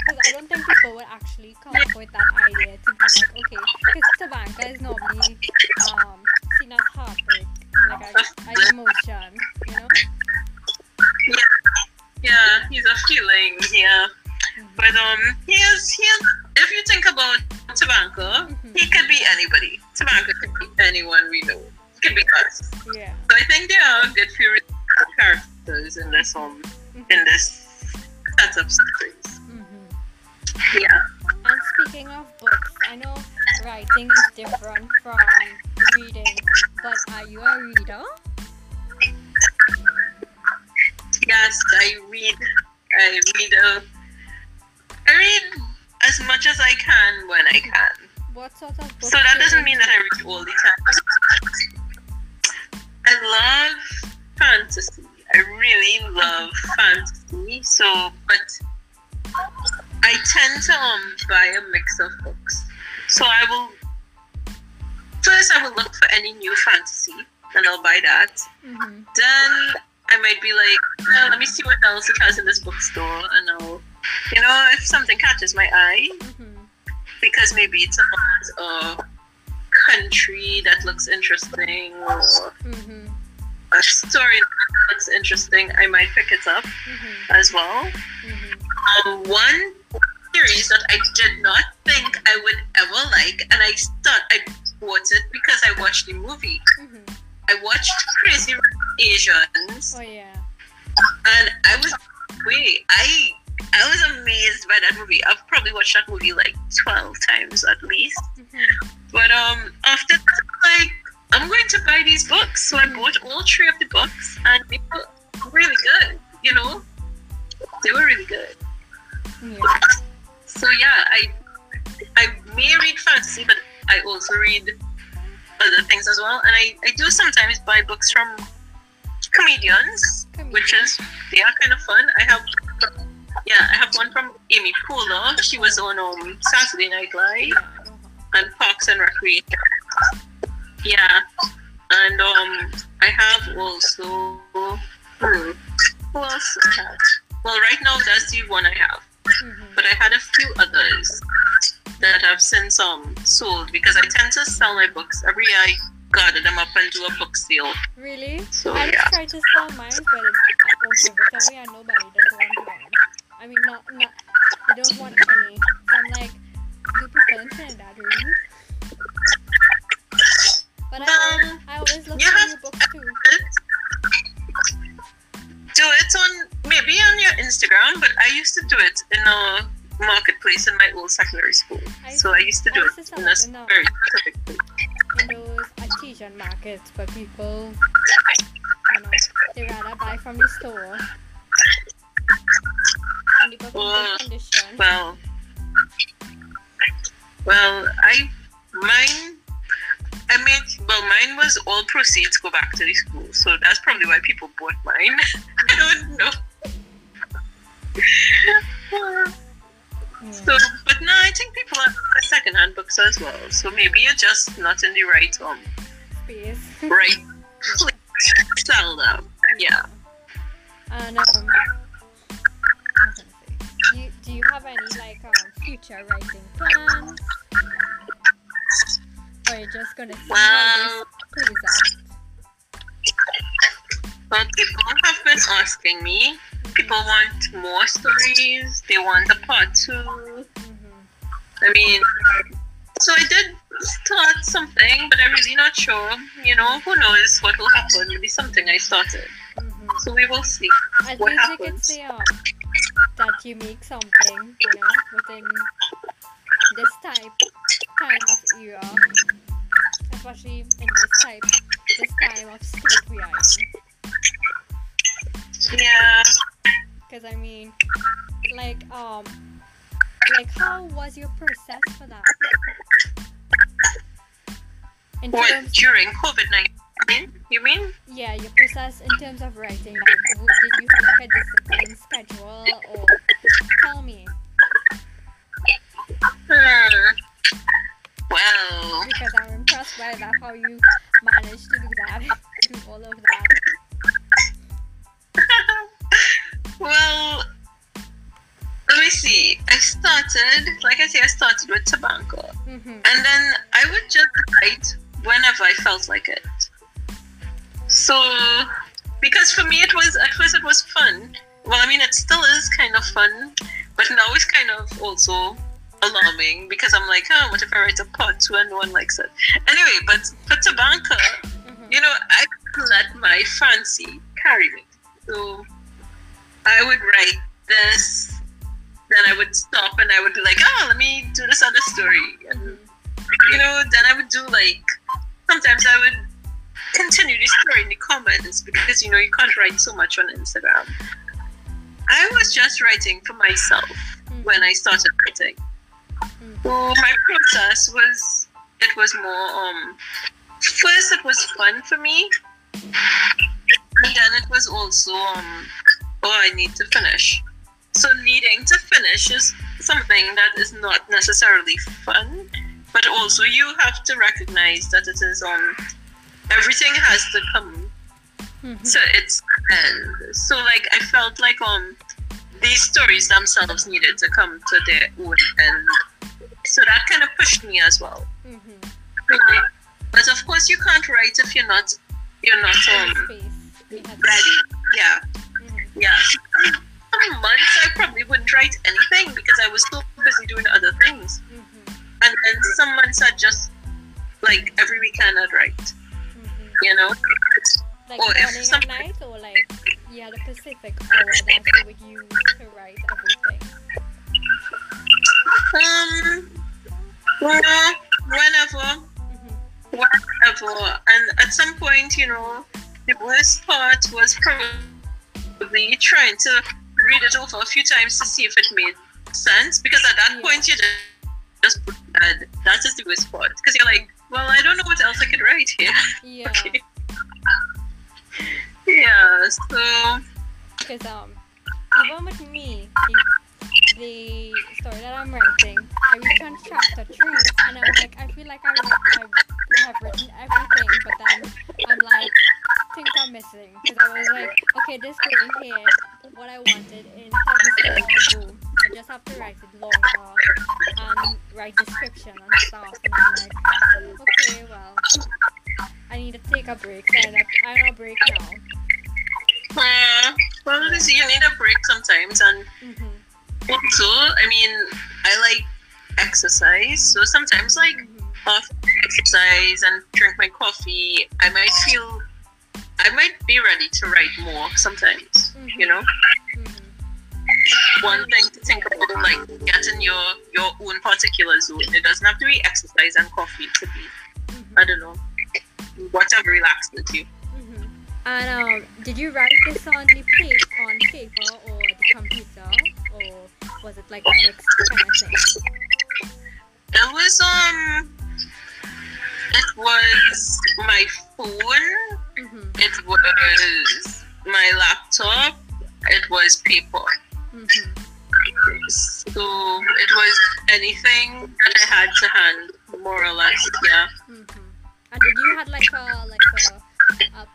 Because I don't think people would actually come up with that idea to be like, okay, because Tabanca is normally um, seen as heartbreak, like an emotion, you know? Yeah, yeah, he's a feeling. Yeah, but um, he is he is. If you think about Tabanca, Mhm. he could be anybody. Tabanca could be anyone we know. Could be us. Yeah. So I think there are a good few characters in this um in this set of stories. hmm Yeah. And speaking of books, I know writing is different from reading, but are you a reader? Yes, I read. I read. Uh, I read as much as I can when I can. What sort of books? So that doesn't mean that I read? read all the time. I love fantasy. I really love fantasy. So, but I tend to um buy a mix of books. So I will first I will look for any new fantasy and I'll buy that. Mhm. Then I might be like, well, let me see what else it has in this bookstore, and I'll, you know, if something catches my eye, Mhm. because maybe it's about a country that looks interesting or Mhm. a story that looks interesting, I might pick it up Mhm. as well. Um, one series that I did not think I would ever like, and I thought I bought it because I watched the movie. Mhm. I watched Crazy Asians, Oh yeah. and I was wait, I I was amazed by that movie. I've probably watched that movie like twelve times at least. Mhm. But um, after that, like, I'm going to buy these books. So I bought all three of the books, and they were really good. You know, they were really good. Yeah. So yeah, I I may read fantasy, but I also read other things as well. And I, I do sometimes buy books from comedians, which is they are kind of fun. I have yeah, I have one from Amy Poehler. She was on um, Saturday Night Live Yeah. I know her. and Parks and Recreation. Yeah, and um, I have also. Hmm, who else I have? Well, right now that's the one I have, Mhm. but I had a few others that have since um sold because I tend to sell my books every year. I gather them up and do a book sale. Really? So I yeah. tried to sell mine, but it, I won't give it away and nobody does want one. I mean, not, not, they don't want any. So I'm like, do people in Trinidad read? But I, Um, I always look for new books too. Do it on maybe on your Instagram, but I used to do it in a marketplace in my old secondary school. I- so I used to do it in a very specific place. in those artesian markets for people, you know, they rather buy from the store. And the Well. Well, well, I mine. I made well, mine was all proceeds go back to the school, so that's probably why people bought mine. I don't know. So, but no, I think people are secondhand books as well. So maybe you're just not in the right um Space. right place to sell them. Yeah. And um, what was I gonna say? Do you, do you have any like um future writing plans? You're just gonna see how Well, this plays out? well, people have been asking me. People want more stories. They want a part two. Mm-hmm. I mean, so I did start something, but I'm really not sure. You know, who knows what will happen? Maybe something I started. Mm-hmm. So we will see. At What least you could happens? say um that you make something, you know, within this type time of era, especially in this type, this time of state we are in. Yeah. Because I mean, like um, like how was your process for that? In What terms, during COVID nineteen? You mean? yeah, your process in terms of writing. Like, did you have like a disciplined schedule, or tell me? Hmm. Well, Because I'm impressed by that how you managed to do that, do all of that. well, let me see. I started, like I say, I started with Tabanca. Mm-hmm. And then I would just write whenever I felt like it. So, because for me it was, at first it was fun. Well, I mean, it still is kind of fun, but now it's kind of also alarming because I'm like, oh, what if I write a part two and no one likes it? Anyway, but for Tabanca, Mm-hmm. you know, I let my fancy carry me. So I would write this, then I would stop and I would be like, oh, let me do this other story. And, you know, then I would do like, sometimes I would continue the story in the comments because, you know, you can't write so much on Instagram. I was just writing for myself when I started writing. So my process was, it was more, um, first it was fun for me. And then it was also um oh i need to finish. So needing to finish is something that is not necessarily fun but also you have to recognize that it is um everything has to come. Mm-hmm. to its end so like i felt like um these stories themselves needed to come to their own end so that kind of pushed me as well Mm-hmm. but of course you can't write if you're not you're not um Space. We had ready. Yeah, Mm-hmm. yeah. Some months I probably wouldn't write anything because I was so busy doing other things. Mm-hmm. And then some months I just like every weekend I'd write. Mm-hmm. You know? Like Or if morning some- and night, or like you had a specific hour that you would to write everything. Um whenever whatever. And at some point, you know, the worst part was probably trying to read it over a few times to see if it made sense. Because at that Yeah. point, you just just put that. That is the worst part. Because you're like, well, I don't know what else I could write here. Yeah, Okay. Yeah. So because um, even with me, the, story that I'm writing, I reach on chapter three, and I'm like, I feel like I, I, I have written everything, but then I'm like, things are missing because I was like, okay, this going here, what I wanted in how this to go. I just have to write it longer and write description and stuff, and I'm like, okay, well, I need to take a break. So I'm, I'm on a break now. Well, you need a break sometimes, and Mm-hmm. Also, I mean, I like exercise, so sometimes, like, Mm-hmm. after exercise and drink my coffee, I might feel, I might be ready to write more sometimes, you know? Mm-hmm. One thing to think about, like, getting your, your own particular zone. It doesn't have to be exercise and coffee to be, Mm-hmm. I don't know, whatever relaxes you. Mm-hmm. And um, did you write this on the paper, on paper or the computer, was it like a mixed kind of thing? It was um it was my phone, Mm-hmm. it was my laptop, it was paper. Mm-hmm. So it was anything that I had to hand, more or less, yeah. Mm-hmm. And did you had like a like a, a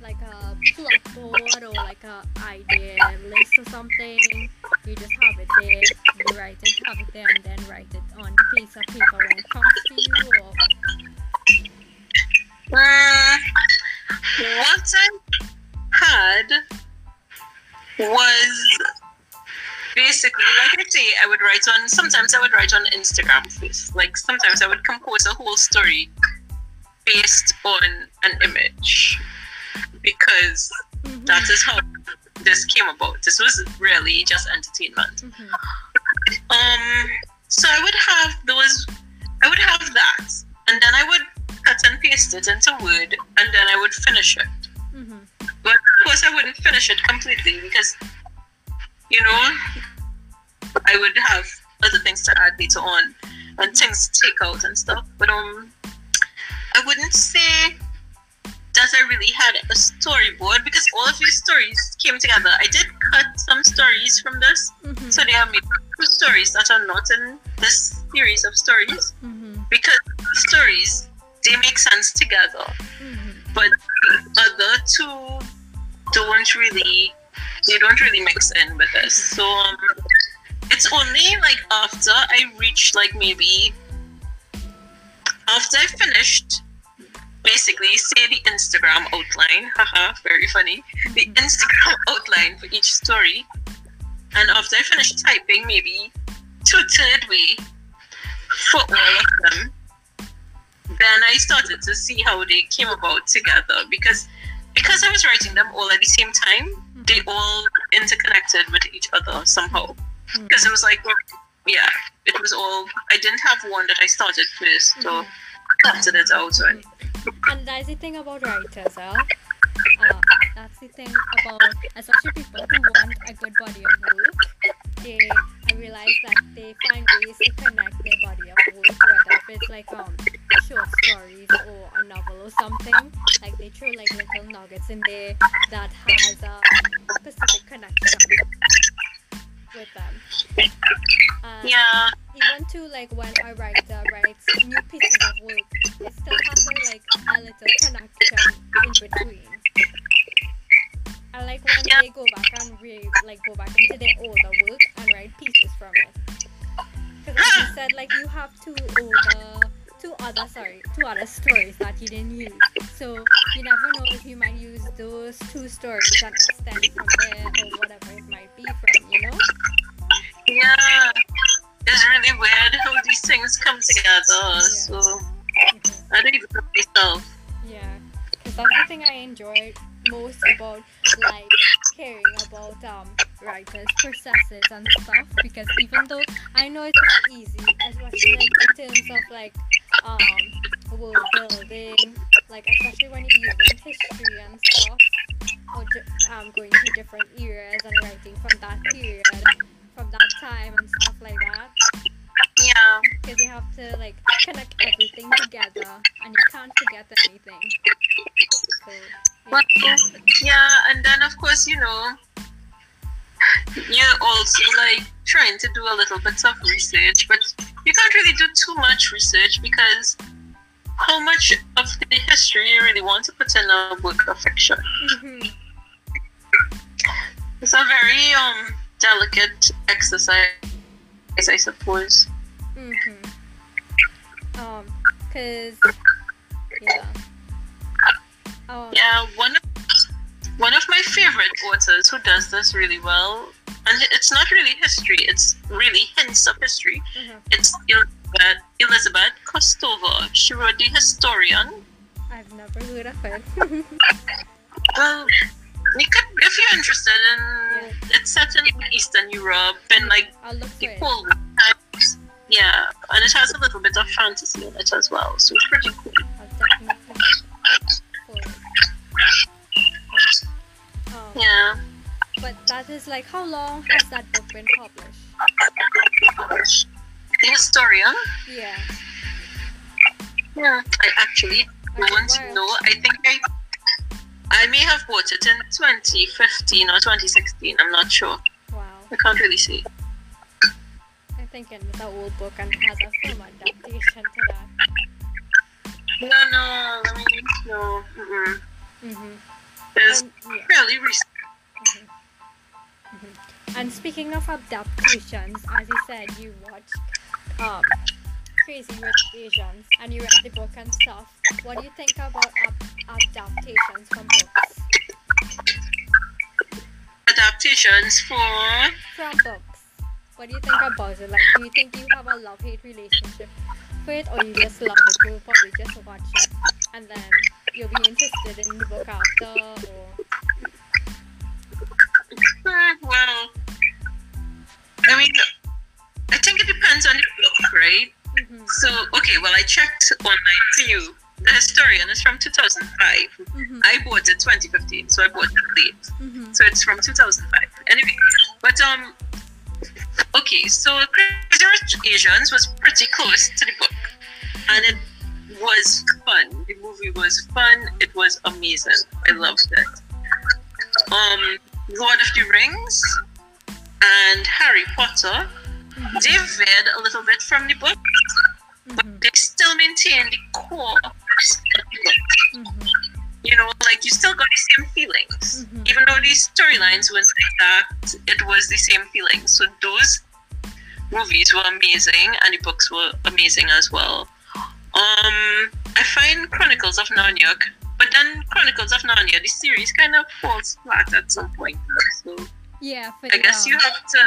like a plot board or like a idea list or something? You just have it there, you write it, have it there, and then write it on a piece of paper when it comes to you. Or Mm, what I had was basically like I say, I would write on sometimes I would write on Instagram first. Like sometimes I would compose a whole story based on an image. Because Mhm. that is how this came about. This was really just entertainment. Mhm. Um, so I would have those, I would have that, and then I would cut and paste it into Word, and then I would finish it. Mm-hmm. But of course, I wouldn't finish it completely because, you know, I would have other things to add later on and things to take out and stuff. But um, I wouldn't say I really had a storyboard because all of these stories came together. I did cut some stories from this, Mhm. so they are made two stories that are not in this series of stories Mhm. because stories they make sense together Mhm. but the other two don't really they don't really mix in with this so um, it's only like after i reached like maybe after i finished basically say the instagram outline haha very funny the instagram outline for each story and after i finished typing maybe two third way for all of them then I started to see how they came about together because because I was writing them all at the same time, they all interconnected with each other somehow. Because it was like, yeah, it was all. I didn't have one that I started first, so Mhm. started it out. Right? And that's the thing about writers, huh? Uh, that's the thing about, especially people who want a good body of work. They, realize that they find ways to connect their body of work, whether it's like um short stories or a novel or something. Like they throw like little nuggets in there that has a specific connection with them. And Yeah, even to like when a writer writes new pieces of work, it still like a little connection in between. I like when Yeah. they go back and re like go back into their older work and write pieces from it. Because like you said, like you have two older, two other sorry, two other stories that you didn't use. So you never know if you might use those two stories and extend from there or whatever it might be from, you know? yeah. It's really weird how these things come together. So Mhm. I even know myself. Yeah, because that's the thing I enjoy most about like hearing about um writers' processes and stuff. Because even though I know it's not easy, especially like in terms of like um world building, like especially when you're using history and stuff, or ju- um going to different eras and writing from that period, from that time and stuff like that Yeah. because you have to like connect everything together and you can't forget anything. So, Well, yeah. yeah, and then of course, you know, you're also like trying to do a little bit of research, but you can't really do too much research because how much of the history you really want to put in a work of fiction? Mhm. It's a very um delicate exercise, I suppose. Mhm. Um, cause yeah, Um, Yeah, one of one of my favorite authors who does this really well, and it's not really history; it's really hints of history. mhm. It's Elizabeth, Elizabeth Kostova. She wrote The Historian. I've never heard of it. Well, you could, if you're interested in, it's set in Eastern Europe and like the. Cold War times. Yeah, and it has a little bit of fantasy in it as well, so it's pretty cool. I'll definitely look for it. Um, Yeah. But that is like, how long has that book been published? The Historian. Yeah. Yeah, I actually don't know. I think I I may have bought it in 2015 or 2016. I'm not sure. Wow. I can't really see. Thinking it's an old book and has a film adaptation to that. No, no, I mean, no. Mm-mm. Mm-hmm. It's And, yeah. fairly recent. And speaking of adaptations, as you said, you watched um, Crazy Rich Asians and you read the book and stuff. What do you think about ab- adaptations from books? Adaptations for. From books. What do you think about it? Like, do you think you have a love-hate relationship with it, or you just love it? You'll probably just watch it, and then you'll be interested in the book after, or well, I mean, I think it depends on the book, right? mm-hmm, So, okay, well, I checked online for you. The Historian is from 2005. mm-hmm, I bought it 2015, so I bought it late. mm-hmm, So it's from 2005. Anyway, but um, okay, so Crazy Rich Asians was pretty close to the book, and it was fun. The movie was fun. It was amazing. I loved it. Um, Lord of the Rings and Harry Potter, they veered a little bit from the book, mm-hmm, they still maintain the core of the book mm-hmm, you know, like you still got the same feelings. Mhm. Even though these storylines weren't exact, it was the same feelings. So those movies were amazing and the books were amazing as well. Um I find Chronicles of Narnia but then Chronicles of Narnia, the series kind of falls flat at some point. So yeah. I guess um, you have to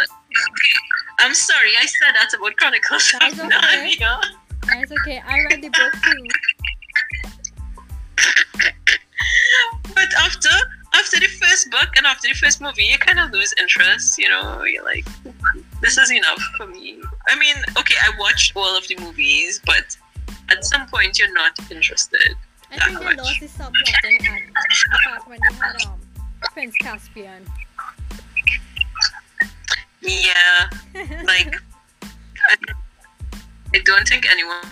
I'm sorry, I said that about Chronicles That's of okay. Narnia. It's okay. I read the book too. But after after the first book and after the first movie, you kind of lose interest. You know, you're like, this is enough for me. I mean, okay, I watched all of the movies, but at some point, you're not interested. I That think they much. lost the subplotting at the part when they had um Prince Caspian. Yeah, like I, I don't think anyone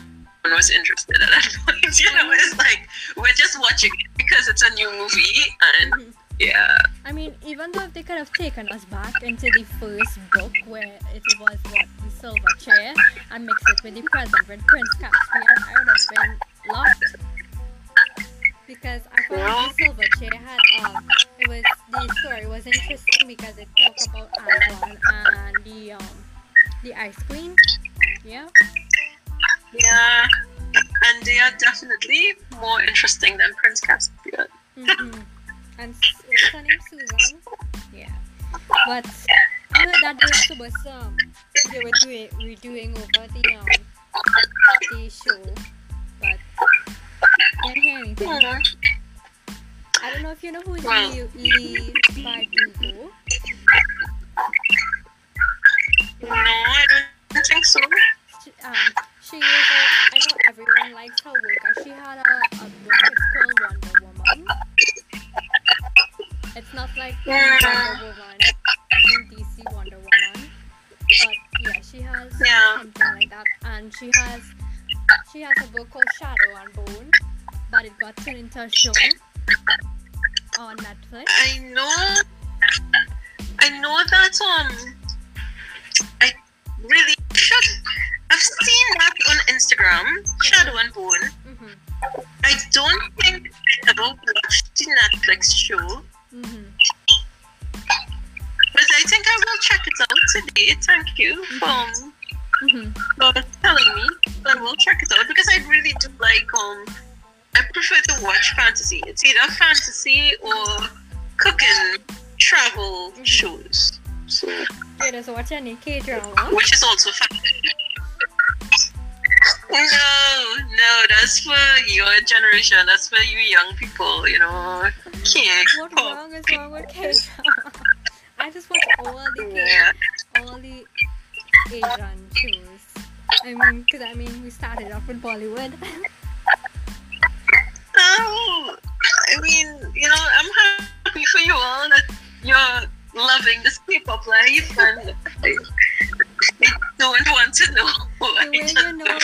was interested at that point. You know, it's like we're just watching it because it's a new movie, and Mhm. yeah, I mean, even though if they could have taken us back into the first book where it was what the silver chair and mixed it with the present with Prince Caspian, I would have been lost. Because I found the silver chair had um it was the story was interesting because it talked about Aslan and the um the ice queen. Yeah. yeah, and they are definitely more interesting than Prince Caspian. hmm And what's her name? Susan? Yeah. But I heard that was um they were doing redoing over the um the show, but didn't hear anything. I don't know if you know who Well- Leigh Leigh Bardugo. No, I don't think so. She, um, she is a, I know everyone likes her work. She had a, a book. It's called Wonder Woman. It's not like Yeah. Wonder Woman. I think DC Wonder Woman. But yeah, she has Yeah. something like that, and she has she has a book called Shadow and Bone, but it got turned into a show on Netflix. I know. I know that um. I really should. I've seen that on Instagram. Shadow and Bone. Mhm. I don't think ever watched the Netflix show, Mhm. but I think I will check it out today. Thank you for, Mhm. for telling me. But I will check it out because I really do like um I prefer to watch fantasy. It's either fantasy or cooking travel Mhm. shows. So, You just watch any K drama. which is also fun. No, no, that's for your generation. That's for you young people, you know. Can't What wrong is wrong with K drama? I just watch all the Yeah. all the Asian shows. I mean, cause I mean, we started off with Bollywood. No, I mean, you know, I'm happy for you all that you're loving this K-pop life, and I don't want to know. The way you know,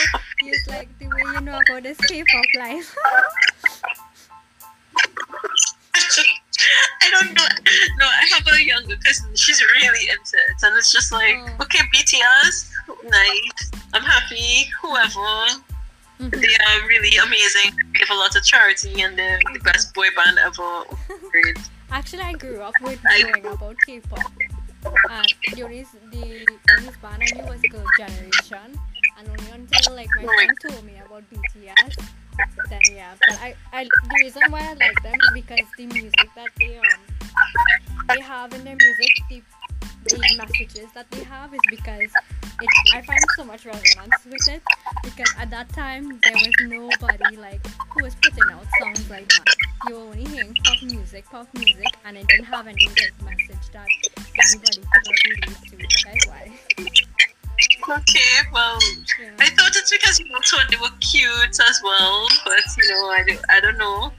is like the way you know about this K-pop life. I don't know. No, I have a younger cousin. She's really into it, and it's just like, Oh. okay, BTS, nice. I'm happy. Whoever, Mhm. they are really amazing. They Give a lot of charity, and they're the best boy band ever. Great. Actually, I grew up with knowing about K-pop. And only the only band I knew was Girl Generation, and only until like my friend told me about BTS, then yeah. But I, I the reason why I like them is because the music that they um they have in their music, the messages that they have is because it I find so much relevance with it because at that time there was nobody like who was putting out songs like that. You were only hearing pop music, pop music, and it didn't have any like message that anybody could like relate to. That's why. Okay, well, Yeah. I thought it's because you also thought they were cute as well, but you know, I don't, I don't know.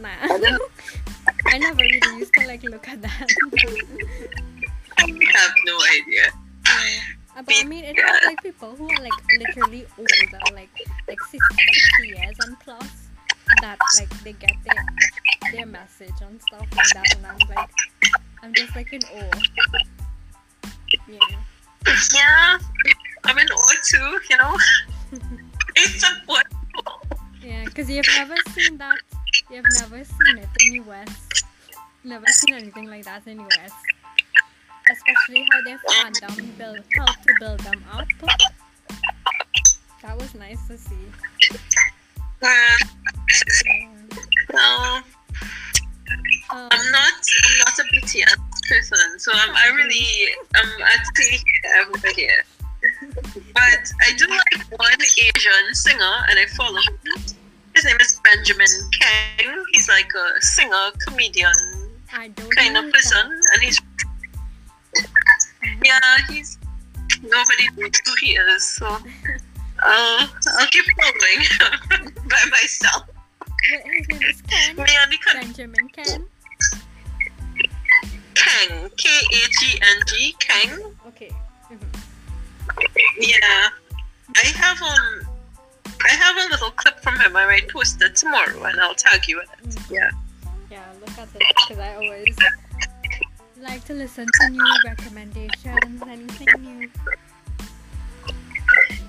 Nah. I don't know. I never really used to like look at that. I have no idea. Yeah. But I mean, it's has like people who are like literally older, like like 60, 60 years and plus, that like they get their their message and stuff like that, and I'm like, I'm just like in awe. Yeah. Yeah, I'm in awe too, you know. it's a what? Yeah, because you've never seen that. You've never seen it in US. Never seen anything like that in the US. Especially how their fandom build, helped to build them up. That was nice to see. Uh, Yeah. well, Um, I'm not, I'm not a BTS person, so I'm, I really, I'm actually over here. But I do like one Asian singer, and I follow him. His name is Benjamin Kheng. He's like a singer, comedian kind of person, and he's yeah, he's nobody knows who he is, so uh, I'll keep following by myself. His name is Ken. Me and the con- Benjamin Ken. Kheng, K A G N G, Kheng. Okay. Mhm. Yeah, I have um, I have a little clip from him. I might post it tomorrow, and I'll tag you in it. Mm. Yeah. Yeah, look at it because I always like to listen to new recommendations, anything new.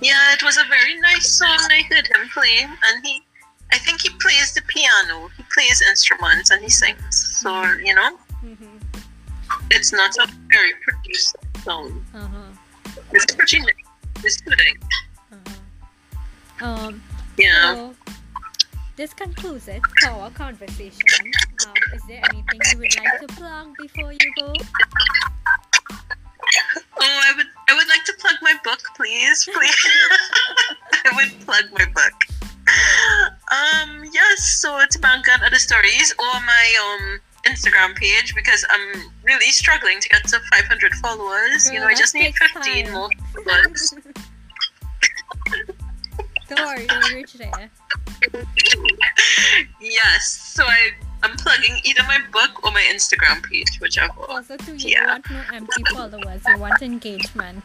Yeah, it was a very nice song I heard him play, and he, I think he plays the piano, he plays instruments, and he sings. So you know, Mm-hmm. it's not a very produced song. Uh huh. It's pretty nice. It's soothing. Uh-huh. Um. Yeah. So this concludes it for our conversation. Um, is there anything you would like to plug before you go? Oh, I would, I would like to plug my book, please, please. I would plug my book. Um, yes. So it's Bankan Other Stories or my um Instagram page because I'm really struggling to get to 500 followers. you know, I just need 15 time. more followers. Don't worry, you'll reach there. Yes. So I, I'm plugging either my book or my Instagram page, whichever. Also, too, you Yeah. want no empty followers. You want engagement.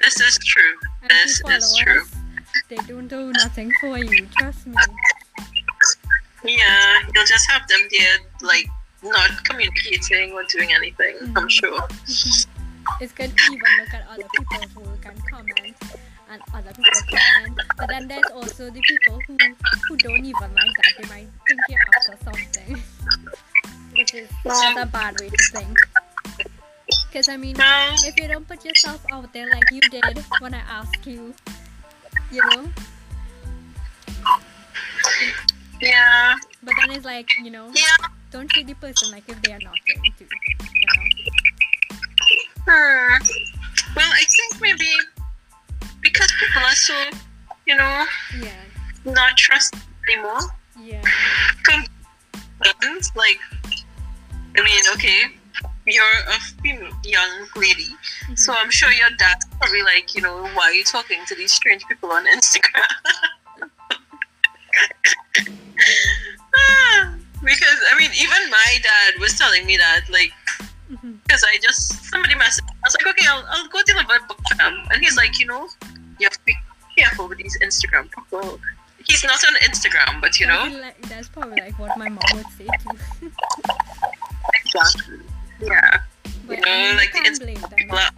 This is true. Empty This is true. they don't do nothing for you. Trust me. Yeah, you'll just have them there, like not communicating or doing anything. I'm Mhm. sure. It's good to even look at other people's work and comment, and other people comment. But then there's also the people who who don't even like that. They might think you're up to something, which is not a bad way to think. Because I mean, if you don't put yourself out there like you did when I asked you, you know, Yeah. But then it's like you know, Yeah. don't treat the person like if they are not going to. You know. Hmm. Well, I think maybe because people are so, you know, Yeah. not trust anymore. Yeah. Like, I mean, okay, you're a female, young lady, so I'm sure your dad's probably like, you know, why are you talking to these strange people on Instagram? Because I mean, even my dad was telling me that, like, Mhm. because I just somebody messaged. I was like, okay, I'll, I'll go deliver a book for them, and he's like, you know, you have to be careful with these Instagram people. He's not on Instagram, but you know, like, that's probably like what my mom would say too. exactly. Yeah, but you know, I mean, like can't blame them. are-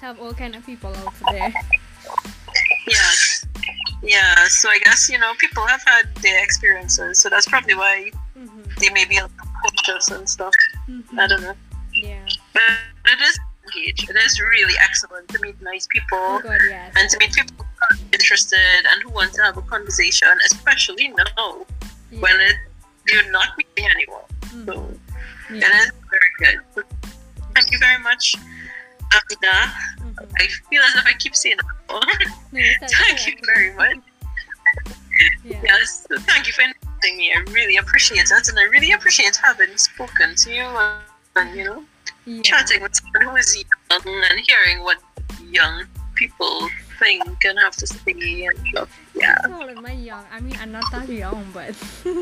Have all kind of people out there. Yes. Yeah, so I guess, you know, people have had their experiences, so that's probably why hmm they may be cautious and stuff. hmm I don't know. Yeah. But it is engaged. It is really excellent to meet nice people Oh God, yes. and to meet people who are interested and who want to have a conversation, especially now yeah. when it, you're not meeting anyone. Mhm. So yeah. it is very good. Thank you very much, Amina. Mhm. I feel as if I keep saying that. No, you said it thank you very much. Yeah. Yes, thank you for inviting me. I really appreciate it, and I really appreciate having spoken to you and, and you know, Yeah. chatting with someone who is young and hearing what young people think and have to say and stuff. Yeah. Old am I young? I mean, I'm not that young, but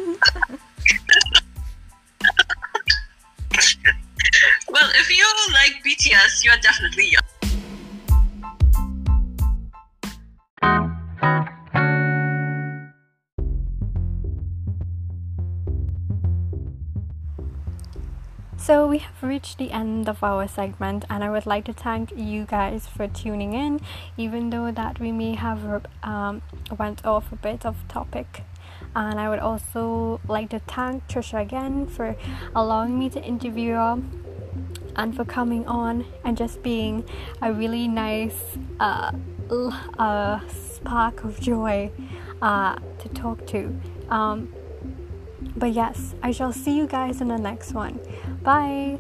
Well, if you like BTS, you're definitely young. So we have reached the end of our segment, and I would like to thank you guys for tuning in, even though that we may have um, went off a bit of topic. And I would also like to thank Tricia again for allowing me to interview her and for coming on and just being a really nice uh, uh, spark of joy uh, to talk to. Um, but yes, I shall see you guys in the next one. Bye.